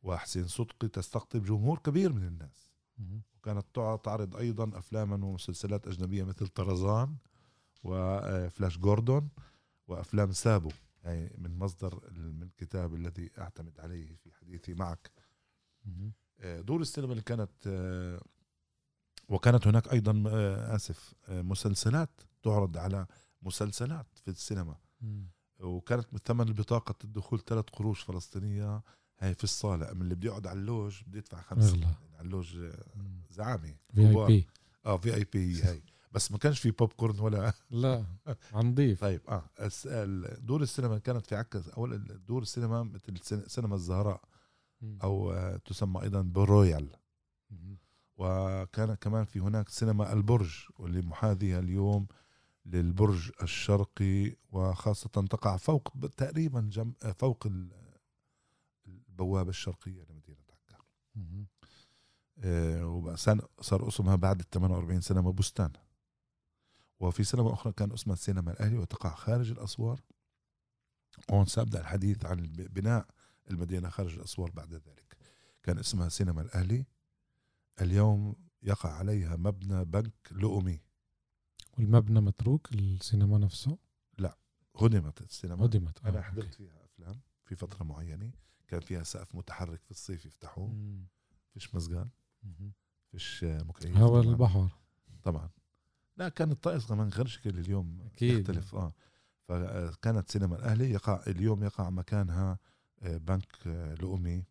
وحسين صدقي تستقطب جمهور كبير من الناس. وكانت تعرض أيضا أفلاما ومسلسلات أجنبية مثل طرزان وفلاش جوردون وأفلام سابو. يعني من مصدر من الكتاب الذي أعتمد عليه في حديثي معك. آه، دور السينما اللي كانت آه، وكانت هناك أيضا آه، آسف آه، مسلسلات تعرض على مسلسلات في السينما. وكانت من ثمن البطاقة الدخول ثلاث قروش فلسطينية. هاي في الصالة من اللي بده يقعد على اللوج بده يدفع خمسة. يعني على اللوج آه، زعامة. في اي بي آه في اي بي هاي. بس ما كانش في بوب كورن ولا (laughs) لا (laughs) نضيف. طيب آه دور السينما كانت في عكا. أول دور السينما مثل سينما الزهراء أو تسمى أيضا ب Royal وكان كمان في هناك سينما البرج واللي محاذية اليوم للبرج الشرقي وخاصة تقع فوق تقريبا جم فوق البوابة الشرقية لمدينة عكا. آه صار أسمها بعد ال 48 سينما بستان وفي سينما أخرى كان أسمها السينما الأهلي وتقع خارج الأسوار. هون سأبدأ الحديث عن بناء المدينة خارج الأسوار بعد ذلك. كان اسمها سينما الأهلي. اليوم يقع عليها مبنى بنك لؤمي. والمبنى متروك السينما نفسه؟ لا هدمت السينما. هدمت آه. أنا حضرت فيها أفلام في فترة معينة. كان فيها سقف متحرك في الصيف يفتحوه. فيش مزقان فيش مكيف. هوا البحر. طبعا. لا كان الطقس كمان غير شكل اليوم. أكيد. يختلف. آه. فكانت سينما الأهلي يقع اليوم يقع مكانها آه، بنك آه، لؤمي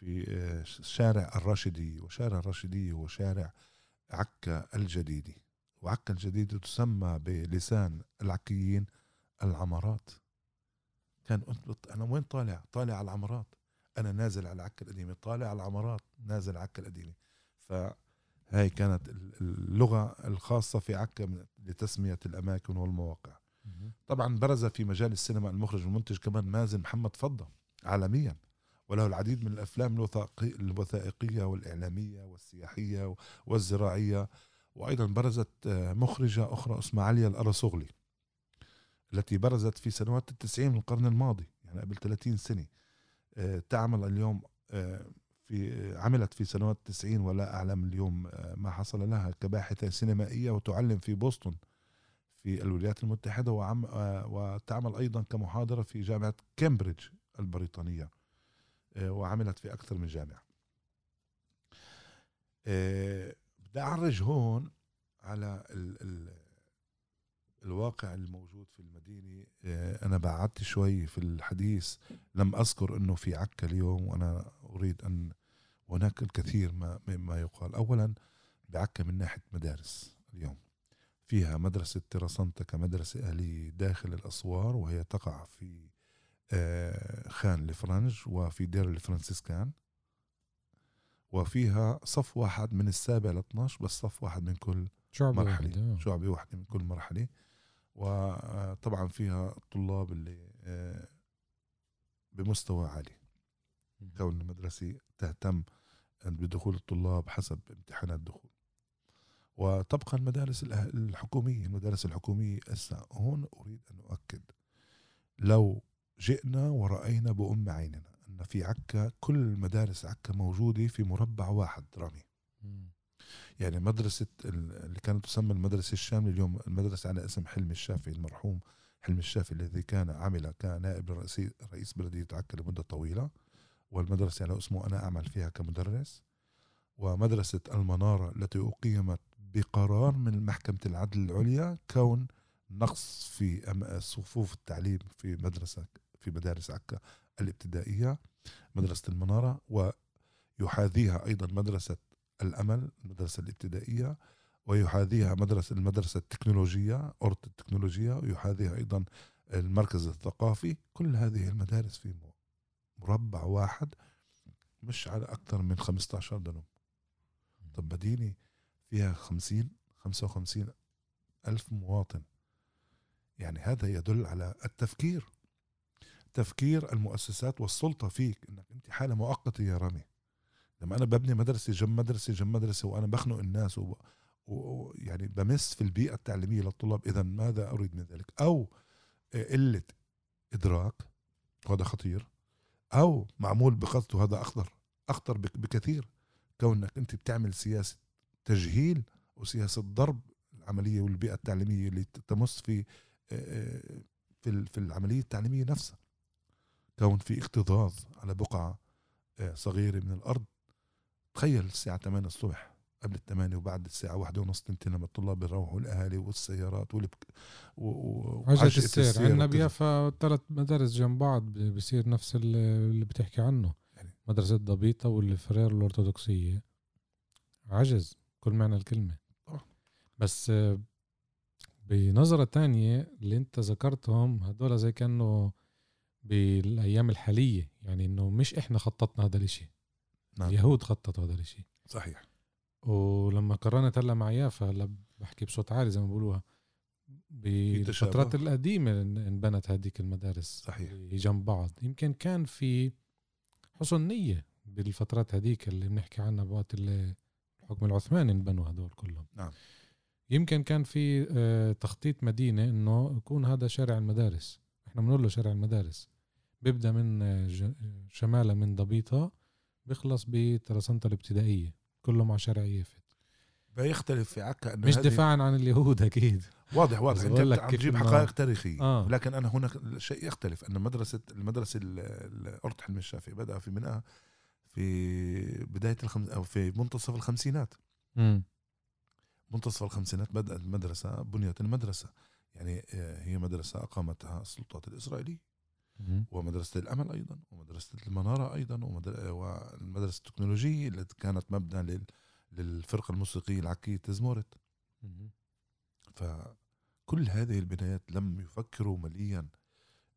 في آه، شارع الراشدي وشارع الراشدي هو شارع عكا الجديدي. وعكا الجديدي تسمى بلسان العكيين العمارات. كان أنا وين طالع؟ طالع على العمارات. أنا نازل على عكا القديمة. طالع على العمارات نازل على عكا القديمة. فهاي كانت اللغة الخاصة في عكا لتسمية الأماكن والمواقع. طبعا برز في مجال السينما المخرج والمنتج كمان مازن محمد فضة عالميا وله العديد من الأفلام الوثائقية والإعلامية والسياحية والزراعية. وأيضا برزت مخرجة أخرى اسمها عليا الأرسوغلي التي برزت في سنوات التسعين من القرن الماضي يعني قبل 30 سنة. آه، تعمل اليوم آه، في عملت في سنوات التسعين ولا أعلم اليوم ما حصل لها كباحثة سينمائية وتعلم في بوسطن في الولايات المتحدة وعم وتعمل أيضا كمحاضرة في جامعة كامبريدج البريطانية آه، وعملت في أكثر من جامعة. آه، بدي أعرج هون على ال ال الواقع الموجود في المدينة آه، أنا بعدت شوي في الحديث لم أذكر أنه في عكا اليوم وأنا أريد أن هناك الكثير ما مما يقال. أولا بعكا من ناحية مدارس اليوم. فيها مدرسة تراسنتا كمدرسة أهلية داخل الأسوار وهي تقع في آه، خان الفرنج وفي دير الفرنسيسكان. وفيها صف واحد من السابع ل 12 بس صف واحد من كل شعبة مرحلة. واحدة. شعبة واحدة من كل مرحلة. وطبعا فيها الطلاب اللي آه، بمستوى عالي. كون المدرسة تهتم بدخول الطلاب حسب امتحانات الدخول. وتبقى المدارس الحكومية المدارس الحكومية هسه هون أريد أن أؤكد. لو جئنا ورأينا بأم عيننا أن في عكا كل مدارس عكا موجودة في مربع واحد رامي. يعني مدرسة ال- اللي كانت تسمى المدرسة الشاملة اليوم المدرسة على اسم حلمي الشافعي المرحوم. حلمي الشافعي الذي كان عمل كنائب رئيس بلدية عكا لمدة طويلة والمدرسة على اسمه أنا أعمل فيها كمدرس. ومدرسة المنارة التي أقيمت بقرار من محكمة العدل العليا كون نقص في صفوف التعليم في مدرسة في مدارس عكا الابتدائية مدرسة المنارة. ويحاذيها أيضا مدرسة الأمل المدرسة الابتدائية ويحاذيها مدرسة المدرسة التكنولوجية أورت التكنولوجية ويحاذيها أيضا المركز الثقافي. كل هذه المدارس في مربع واحد مش على أكثر من 15 دنم طب مدينة فيها 50 55 ألف مواطن. يعني هذا يدل على التفكير. تفكير المؤسسات والسلطة فيك إنك أنت حالة مؤقتة يا رامي. لما أنا ببني مدرسة جنب مدرسة جنب مدرسة وأنا بخنق الناس و... و... يعني بمس في البيئة التعليمية للطلاب اذا ماذا أريد من ذلك؟ أو قلة إدراك وهذا خطير. أو معمول بقصد وهذا أخطر أخطر بك- بكثير. كونك أنت بتعمل سياسة تجهيل وسياسة ضرب العملية والبيئة التعليمية اللي تمس في آه، في ال- في العملية التعليمية نفسها. كون في اكتظاظ على بقعة آه، صغيرة من الأرض تخيل الساعة 8 الصبح قبل الثمانية وبعد الساعة واحدة ونص تنتين لما الطلاب بيروحوا الأهالي والسيارات والبك... و... و... عجلة السير عندنا. بيافا ثلاث مدارس جنب بعض بصير نفس ال- اللي بتحكي عنه يعني. مدرسة ضبيطة والفرير الأرثوذكسية عجز كل معنى الكلمة طبعا. بس بنظرة تانية اللي انت ذكرتهم هدول زي كانوا بالأيام الحالية يعني إنه مش إحنا خططنا هذا الإشي نعم. اليهود خططوا هذا الإشي. صحيح. ولما قارنت هلا مع يافا هلا بحكي بصوت عالي زي ما بيقولوها بالفترات. القديمة إن- انبنت هذيك المدارس صحيح. جنب بعض. يمكن كان في حسن نية بالفترات هذيك اللي بنحكي عنها بوقت اللي الحكم العثماني انبنوا هدول كلهم. نعم. يمكن كان في آه، تخطيط مدينة إنه يكون هذا شارع المدارس. إحنا بنقول له شارع المدارس. بيبدأ من آه، شمالة من ضبيطة بيخلص بترسنطة الابتدائية. كله مع شارع يافت بيختلف في عكا إنه مش هذه- دفاعا عن اليهود أكيد. واضح واضح. أنت عم تجيب حقائق تاريخية. آه. لكن أنا هناك شيء يختلف. أن مدرسه المدرسة ال- ال- أرض حلمي الشافعي بدأ في منها في بداية الخمس أو في منتصف الخمسينات. امم منتصف الخمسينات بدأت المدرسة بنيت المدرسة. يعني آه، هي مدرسة أقامتها السلطات الإسرائيلية. ومدرسة الأمل أيضا ومدرسة المنارة أيضا ومدر- والمدرسة التكنولوجيه التي كانت مبنى لل للفرقة الموسيقية العكية تزمورت فكل هذه البنايات لم يفكروا مليا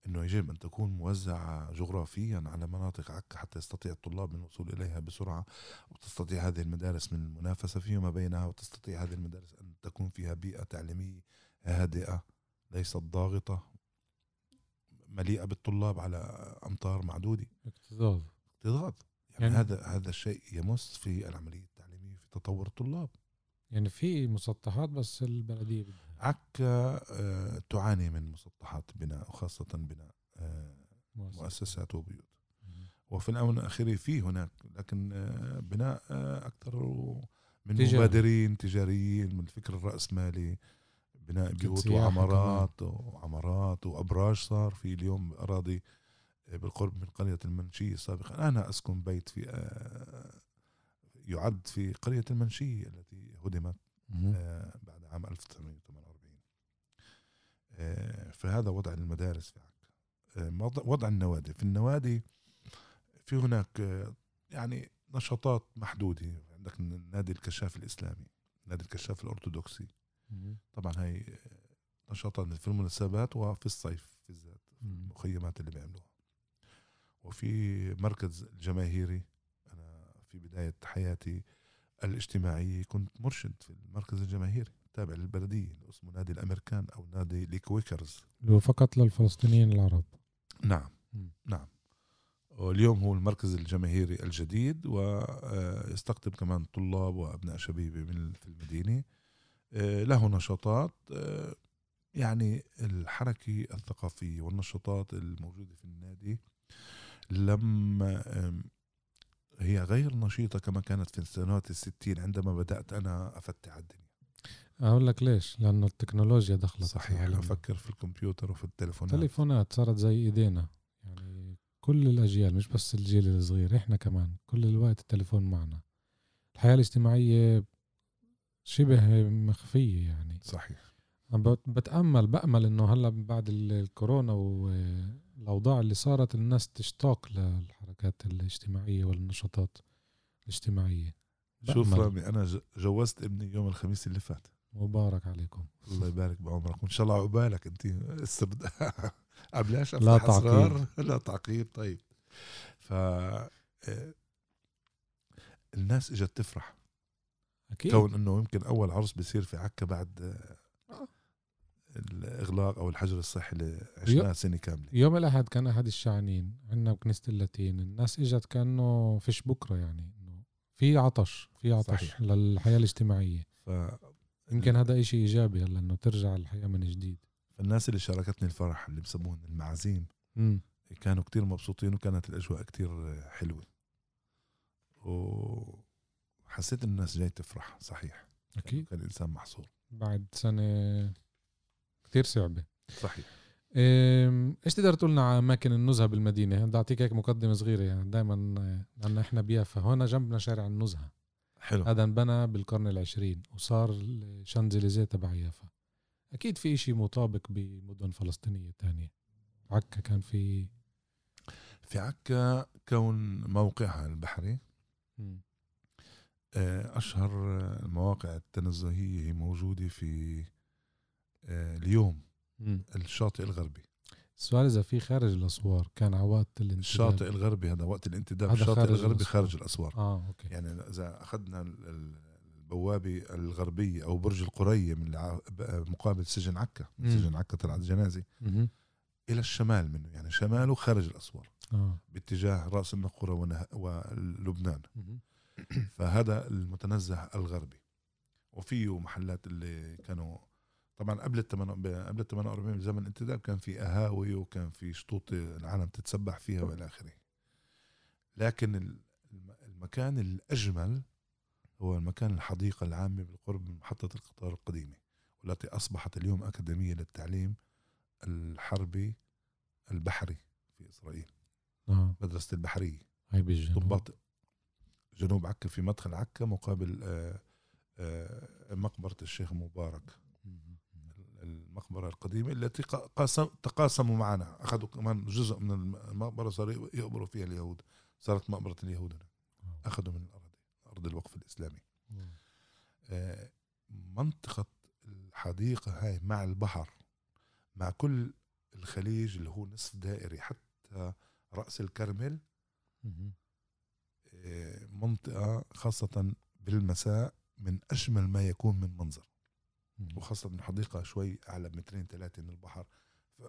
إنه يجب أن تكون موزعة جغرافيا على مناطق عكا حتى يستطيع الطلاب من الوصول إليها بسرعة وتستطيع هذه المدارس من المنافسة فيما بينها وتستطيع هذه المدارس أن تكون فيها بيئة تعليمية هادئة ليست ضاغطة مليئة بالطلاب على امتار معدودة. اكتظاظ اكتظاظ يعني, يعني- هذا هذا الشيء يمس في العملية التعليمية في تطور الطلاب. يعني في مسطحات بس البلدية بدها عكا آه، تعاني من مسطحات بناء وخاصة بناء آه، مؤسسات. وبيوت. مم. وفي الآونة الأخيرة في هناك لكن آه، بناء أكثر من تجاري. مبادرين تجاريين من الفكر الرأسمالي. بناء بيوت وعمارات وعمارات وأبراج صار في اليوم أراضي آه، بالقرب من قرية المنشية سابقا أنا أسكن بيت في آه، يعد في قرية المنشية التي هدمت. آه، بعد عام 1948 آه، فهذا وضع المدارس في عكا. وضع النوادي. في النوادي في هناك يعني نشاطات محدودة. عندك نادي الكشاف الإسلامي نادي الكشاف الأرثوذكسي. مهم. طبعا هاي نشاطات في المناسبات وفي الصيف في الذات. المخيمات اللي بيعملوها. وفي مركز الجماهيري أنا في بداية حياتي الاجتماعية كنت مرشد في المركز الجماهيري تابع للبلدية اللي اسمه نادي الأمريكان أو نادي الكويكرز. اللي هو فقط للفلسطينيين العرب. نعم مم. نعم. واليوم هو المركز الجماهيري الجديد ويستقطب كمان طلاب وأبناء شبيبة من في المدينة. له نشاطات آه، يعني الحركة الثقافية والنشاطات الموجودة في النادي لما آم، هي غير نشيطة كما كانت في السنوات الستين عندما بدأت أنا أفتح الدنيا. أقول لك ليش؟ لأنه التكنولوجيا دخلت صحيح عالمنا. أفكر في الكمبيوتر وفي التليفونات. تليفونات صارت زي إيدينا. يعني كل الأجيال مش بس الجيل الصغير إحنا كمان كل الوقت التليفون معنا. الحياة الاجتماعية شبه مخفية يعني. صحيح. بتأمل بأمل إنه هلأ بعد ال- الكورونا والاوضاع اللي صارت الناس تشتاق للحركات الاجتماعية والنشاطات الاجتماعية. شوف بأمل. رامي أنا ج- جوزت ابني يوم الخميس اللي فات. مبارك عليكم. الله يبارك بعمرك. وإن شاء الله عقبالك أنت. لسه بد- (laughs) قبلاش لا تعقيب. (laughs) لا تعقيب. طيب. ف آه، الناس إجت تفرح. أكيد. كون إنه يمكن أول عرس بيصير في عكا بعد آه، الإغلاق أو الحجر الصحي اللي عشناه سنة كاملة. يوم الأحد كان أحد الشعنين عندنا بكنيسة اللاتين الناس إجت كأنه فيش بكرة يعني إنه في عطش في عطش صحيح. للحياة الاجتماعية. ف... يمكن هذا إشي إيجابي هلا إنه ترجع الحياة من جديد. فالناس اللي شاركتني الفرح اللي بسموهم المعازيم كانوا كتير مبسوطين وكانت الأجواء كتير حلوة. وحسيت إن الناس جاي تفرح صحيح. أكيد. كان الإنسان محصور. بعد سنة كتير صعبة. صحيح. إيش تقدر تقولنا على أماكن النزهة بالمدينة؟ بدي أعطيك هيك مقدمة صغيرة. يعني دائما لأن إحنا بيافا. هون جنبنا شارع النزهة. حلو. هذا انبنى بالقرن العشرين وصار الشانزليزيه تبع يافا. أكيد في إشي مطابق بمدن فلسطينية تانية. عكا كان في في عكا كون موقعها البحري. مم. آه، أشهر المواقع التنزهية هي موجودة في آه، اليوم. الشاطئ الغربي السؤال إذا في خارج الأسوار كان على وقت الانتداب الشاطئ الغربي هذا وقت الانتداب هذا الشاطئ خارج الغربي الأسوار. خارج الأسوار آه أوكي يعني إذا أخذنا ال- ال- البوابة الغربية أو برج القرية من مقابل سجن عكا من. سجن عكا طلعت جنازة. إلى الشمال منه يعني شماله خارج الأسوار آه باتجاه رأس النقورة ونه- ولبنان. فهذا المتنزه الغربي. وفيه محلات اللي كانوا طبعا قبل التمن... قبل ال 48 بزمن الانتداب كان في قهاوي وكان في شطوط العالم تتسبح فيها والى آخره. لكن ال- الم- المكان الأجمل هو المكان الحديقه العامه بالقرب من محطة القطار القديمة والتي أصبحت اليوم أكاديمية للتعليم الحربي البحري في إسرائيل. آه. مدرسة البحرية. هاي بالجنوب جنوب عكا في مدخل عكا مقابل آه، آه، مقبرة الشيخ مبارك. المقبرة القديمة التي قاسم تقاسموا معنا. أخذوا كمان جزء من المقبرة صاروا يقبروا فيها اليهود. صارت مقبرة اليهود هنا. أخذوا من الأرض أرض الوقف الإسلامي. آه، منطقة الحديقة هاي مع البحر مع كل الخليج اللي هو نصف دائري حتى رأس الكرمل. منطقة خاصة بالمساء من أجمل ما يكون من منظر. وخاصة من حديقة شوي أعلى بمترين ثلاثة من البحر ف...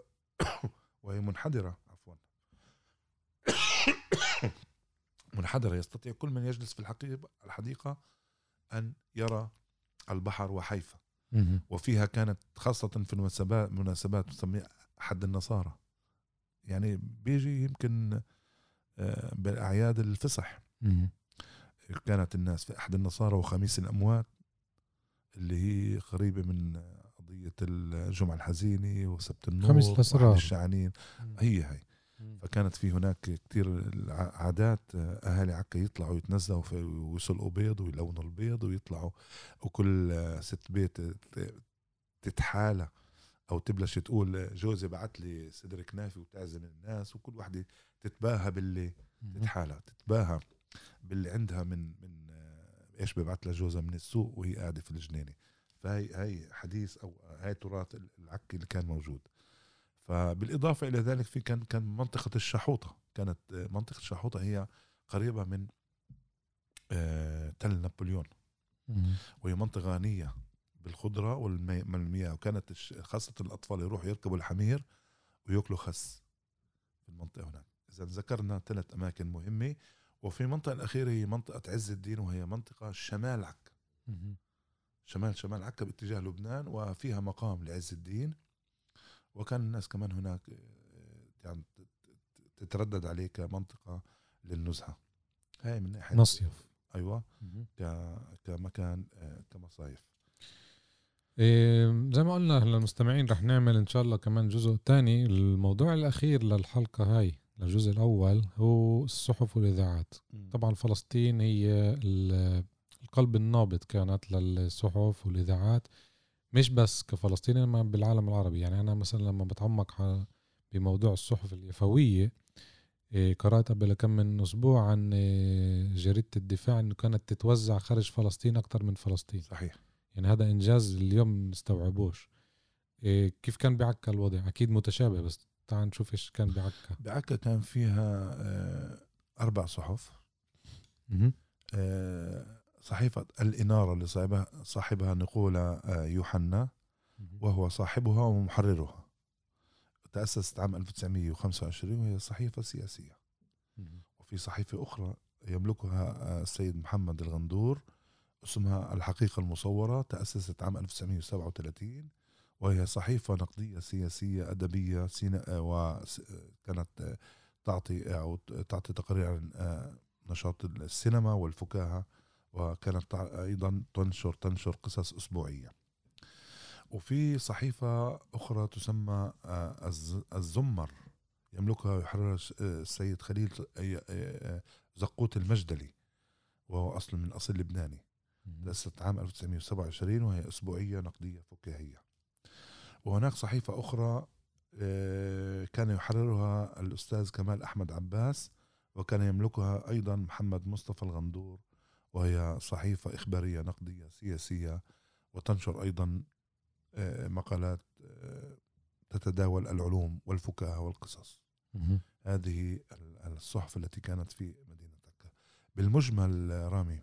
(coughs) وهي منحدرة عفوا (coughs) منحدرة يستطيع كل من يجلس في الحقيقة الحديقة أن يرى البحر وحيفا. وفيها كانت خاصة في المناسبات مناسبات تسميها حد النصارى يعني بيجي يمكن آه، بالأعياد الفصح. كانت الناس في أحد النصارى وخميس الأموات اللي هي قريبة من قضية الجمعة الحزينة وسبت النور خميس وأحد الأسرار. الشعنين هي هي. فكانت في هناك كتير عادات أهالي عكا يطلعوا يتنزهوا ويسلقوا بيض ويلونوا البيض ويطلعوا وكل ست بيت تتحالى أو تبلش تقول جوزي بعت لي صدر كنافي وتعزم الناس وكل وحده تتباهى باللي تتحالى تتباهى. باللي عندها من من إيش ببعت لجوزها من السوق وهي قاعدة في الجنينة. فهي هي حديث أو هاي تراث العكي اللي كان موجود. فبالإضافة إلى ذلك في كان كان منطقة الشحوطة. كانت منطقة الشحوطة هي قريبة من آه، تل نابليون. وهي منطقة غنية بالخضرة والمياه. وكانت خاصة الأطفال يروحوا يركبوا الحمير ويأكلوا خس في المنطقة هناك. إذا ذكرنا ثلاث أماكن مهمة. وفي المنطقة الأخيرة هي منطقة عز الدين وهي منطقة شمال عكا. شمال شمال عكا باتجاه لبنان وفيها مقام لعز الدين. وكان الناس كمان هناك آه، يعني تتردد عليه كمنطقة للنزهة. هاي من ناحية مصيف. أيوه. كمكان آه، كمصايف. إيه زي ما قلنا للمستمعين رح نعمل إن شاء الله كمان جزء تاني الموضوع الأخير للحلقة هاي. الجزء الأول هو الصحف والإذاعات. طبعا فلسطين هي القلب النابض كانت للصحف والإذاعات مش بس كفلسطين إنما بالعالم العربي. يعني أنا مثلا لما بتعمق بموضوع الصحف اليفوية إيه، قرأت قبل كم من أسبوع عن إيه، جريدة الدفاع أنه كانت تتوزع خارج فلسطين أكثر من فلسطين. صحيح. يعني هذا إنجاز اليوم نستوعبوش إيه، كيف كان بعكا الوضع؟ أكيد متشابه بس تعال نشوف إيش كان بعكا. بعكا كان فيها آه، أربع صحف. آه، صحيفة الإنارة اللي صاحبها صاحبها نقول آه، يوحنا وهو صاحبها ومحررها. تأسست عام 1925 وهي صحيفة سياسية. وفي صحيفة أخرى يملكها السيد محمد الغندور اسمها الحقيقة المصورة تأسست عام 1937 وهي صحيفة نقدية سياسية أدبية وكانت تعطي أو تعطي تقارير عن آه، نشاط السينما والفكاهة وكانت أيضا تنشر تنشر قصص أسبوعية. وفي صحيفة أخرى تسمى آه، الزمر يملكها ويحررها السيد خليل آه، زقوت المجدلي وهو أصل من أصل لبناني. تأسست عام 1927 وهي أسبوعية نقدية فكاهية. وهناك صحيفة أخرى آه، كان يحررها الأستاذ كمال أحمد عباس وكان يملكها أيضا محمد مصطفى الغندور وهي صحيفة إخبارية نقدية سياسية وتنشر أيضا آه، مقالات آه، تتداول العلوم والفكاهة والقصص. هذه الصحف التي كانت في مدينة عكا بالمجمل رامي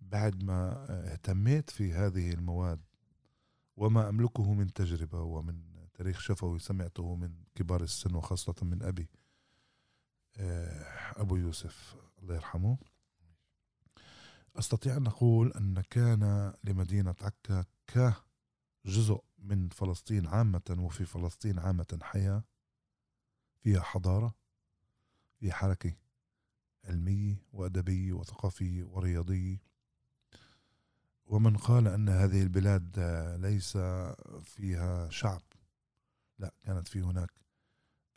بعد ما اهتميت في هذه المواد وما أملكه من تجربة ومن تاريخ شفوي سمعته من كبار السن وخاصة من أبي آه، أبو يوسف الله يرحمه. أستطيع أن أقول أن كان لمدينة عكا كجزء من فلسطين عامة وفي فلسطين عامة حياة فيها حضارة فيها حركة علمية وأدبية وثقافية ورياضية ومن قال أن هذه البلاد ليس فيها شعب. لا كانت في هناك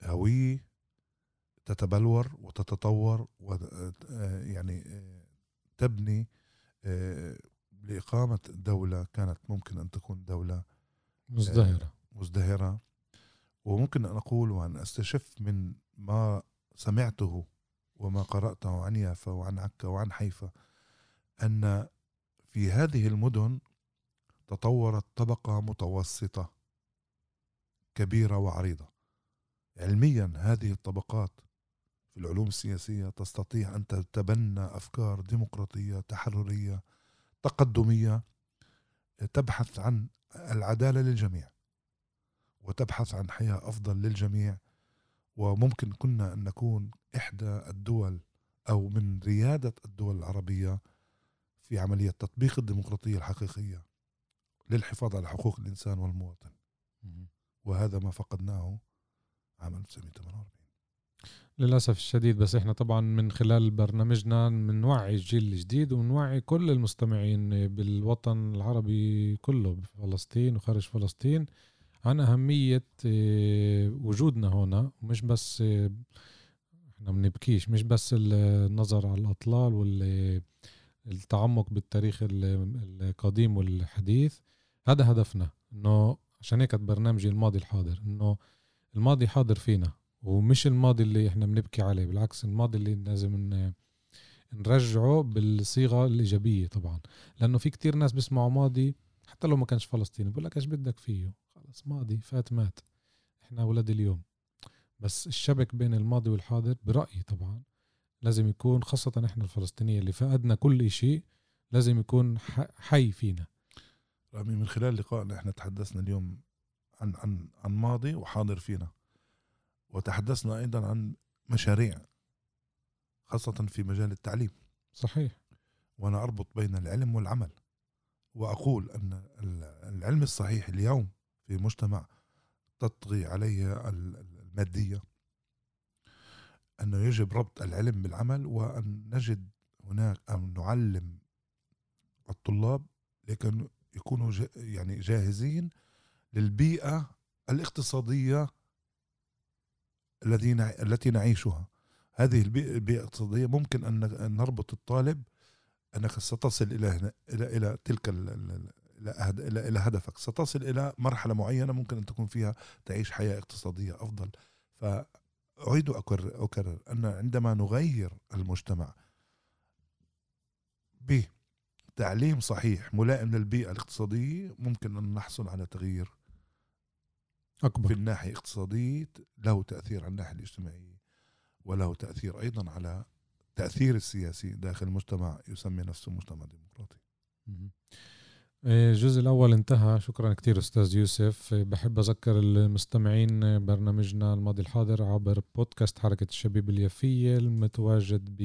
هوية تتبلور وتتطور ويعني تبني لإقامة دولة كانت ممكن أن تكون دولة مزدهرة. مزدهرة. وممكن أن أقول وأن أستشف من ما سمعته وما قرأته عن يافا وعن عكا وعن حيفا أن في هذه المدن تطورت طبقة متوسطة كبيرة وعريضة. علميا هذه الطبقات في العلوم السياسية تستطيع أن تتبنى أفكار ديمقراطية تحررية تقدمية تبحث عن العدالة للجميع وتبحث عن حياة أفضل للجميع. وممكن كنا أن نكون إحدى الدول أو من ريادة الدول العربية في عملية تطبيق الديمقراطية الحقيقية للحفاظ على حقوق الإنسان والمواطن. وهذا ما فقدناه عام 1948 للأسف الشديد بس إحنا طبعا من خلال برنامجنا بنوعي الجيل الجديد ونوعي كل المستمعين بالوطن العربي كله بفلسطين وخارج فلسطين. عن أهمية آه، وجودنا هنا ومش بس آه، إحنا بنبكيش مش بس النظر على الأطلال والتعمق بالتاريخ القديم والحديث هذا هدفنا إنه عشان هيك برنامجي الماضي الحاضر إنه الماضي حاضر فينا ومش الماضي اللي إحنا بنبكي عليه بالعكس الماضي اللي لازم نرجعه بالصيغة الإيجابية طبعا. لأنه في كتير ناس بيسمعوا ماضي حتى لو ما كانش فلسطيني بقول لك إيش بدك فيه؟ خلص ماضي فات مات. إحنا أولاد اليوم. بس الشبك بين الماضي والحاضر برأيي طبعا لازم يكون خاصة إحنا الفلسطينية اللي فقدنا كل شيء لازم يكون حي فينا. رامي من خلال لقائنا إحنا تحدثنا اليوم عن عن عن ماضي وحاضر فينا. وتحدثنا أيضا عن مشاريع خاصة في مجال التعليم. صحيح. وأنا أربط بين العلم والعمل. وأقول أن العلم الصحيح اليوم في مجتمع تطغي عليه المادية. أنه يجب ربط العلم بالعمل وأن نجد هناك أن نعلم الطلاب لكن يكونوا يعني جاهزين للبيئة الاقتصادية الذين التي نعيشها. هذه البيئة الاقتصادية ممكن أن نربط الطالب أنك ستصل إلى إلى إلى تلك إلى إلى هدفك. ستصل إلى مرحلة معينة ممكن أن تكون فيها تعيش حياة اقتصادية أفضل. فأعيد أكرر, أكرر أن عندما نغير المجتمع بتعليم صحيح ملائم للبيئة الاقتصادية ممكن أن نحصل على تغيير أكبر. في الناحية الاقتصادية له تأثير على الناحية الاجتماعية وله تأثير أيضا على تأثير السياسي داخل مجتمع يسمي نفسه مجتمع ديمقراطي. الجزء الأول انتهى. شكرا كثير أستاذ يوسف. إيه، بحب أذكر المستمعين برنامجنا الماضي الحاضر عبر بودكاست حركة الشبيب اليافية المتواجد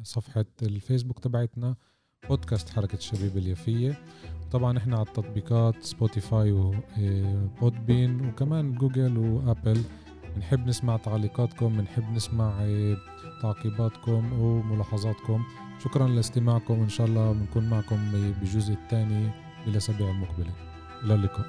بصفحة الفيسبوك تبعتنا بودكاست حركة الشبيب اليافية. طبعا إحنا على التطبيقات Spotify و Podbean إيه، وكمان Google و Apple. بنحب نسمع تعليقاتكم بنحب نسمع تعقيباتكم وملاحظاتكم. شكرا لاستماعكم ان شاء الله بنكون معكم بالجزء الثاني بالاسابيع المقبلة. إلى اللقاء.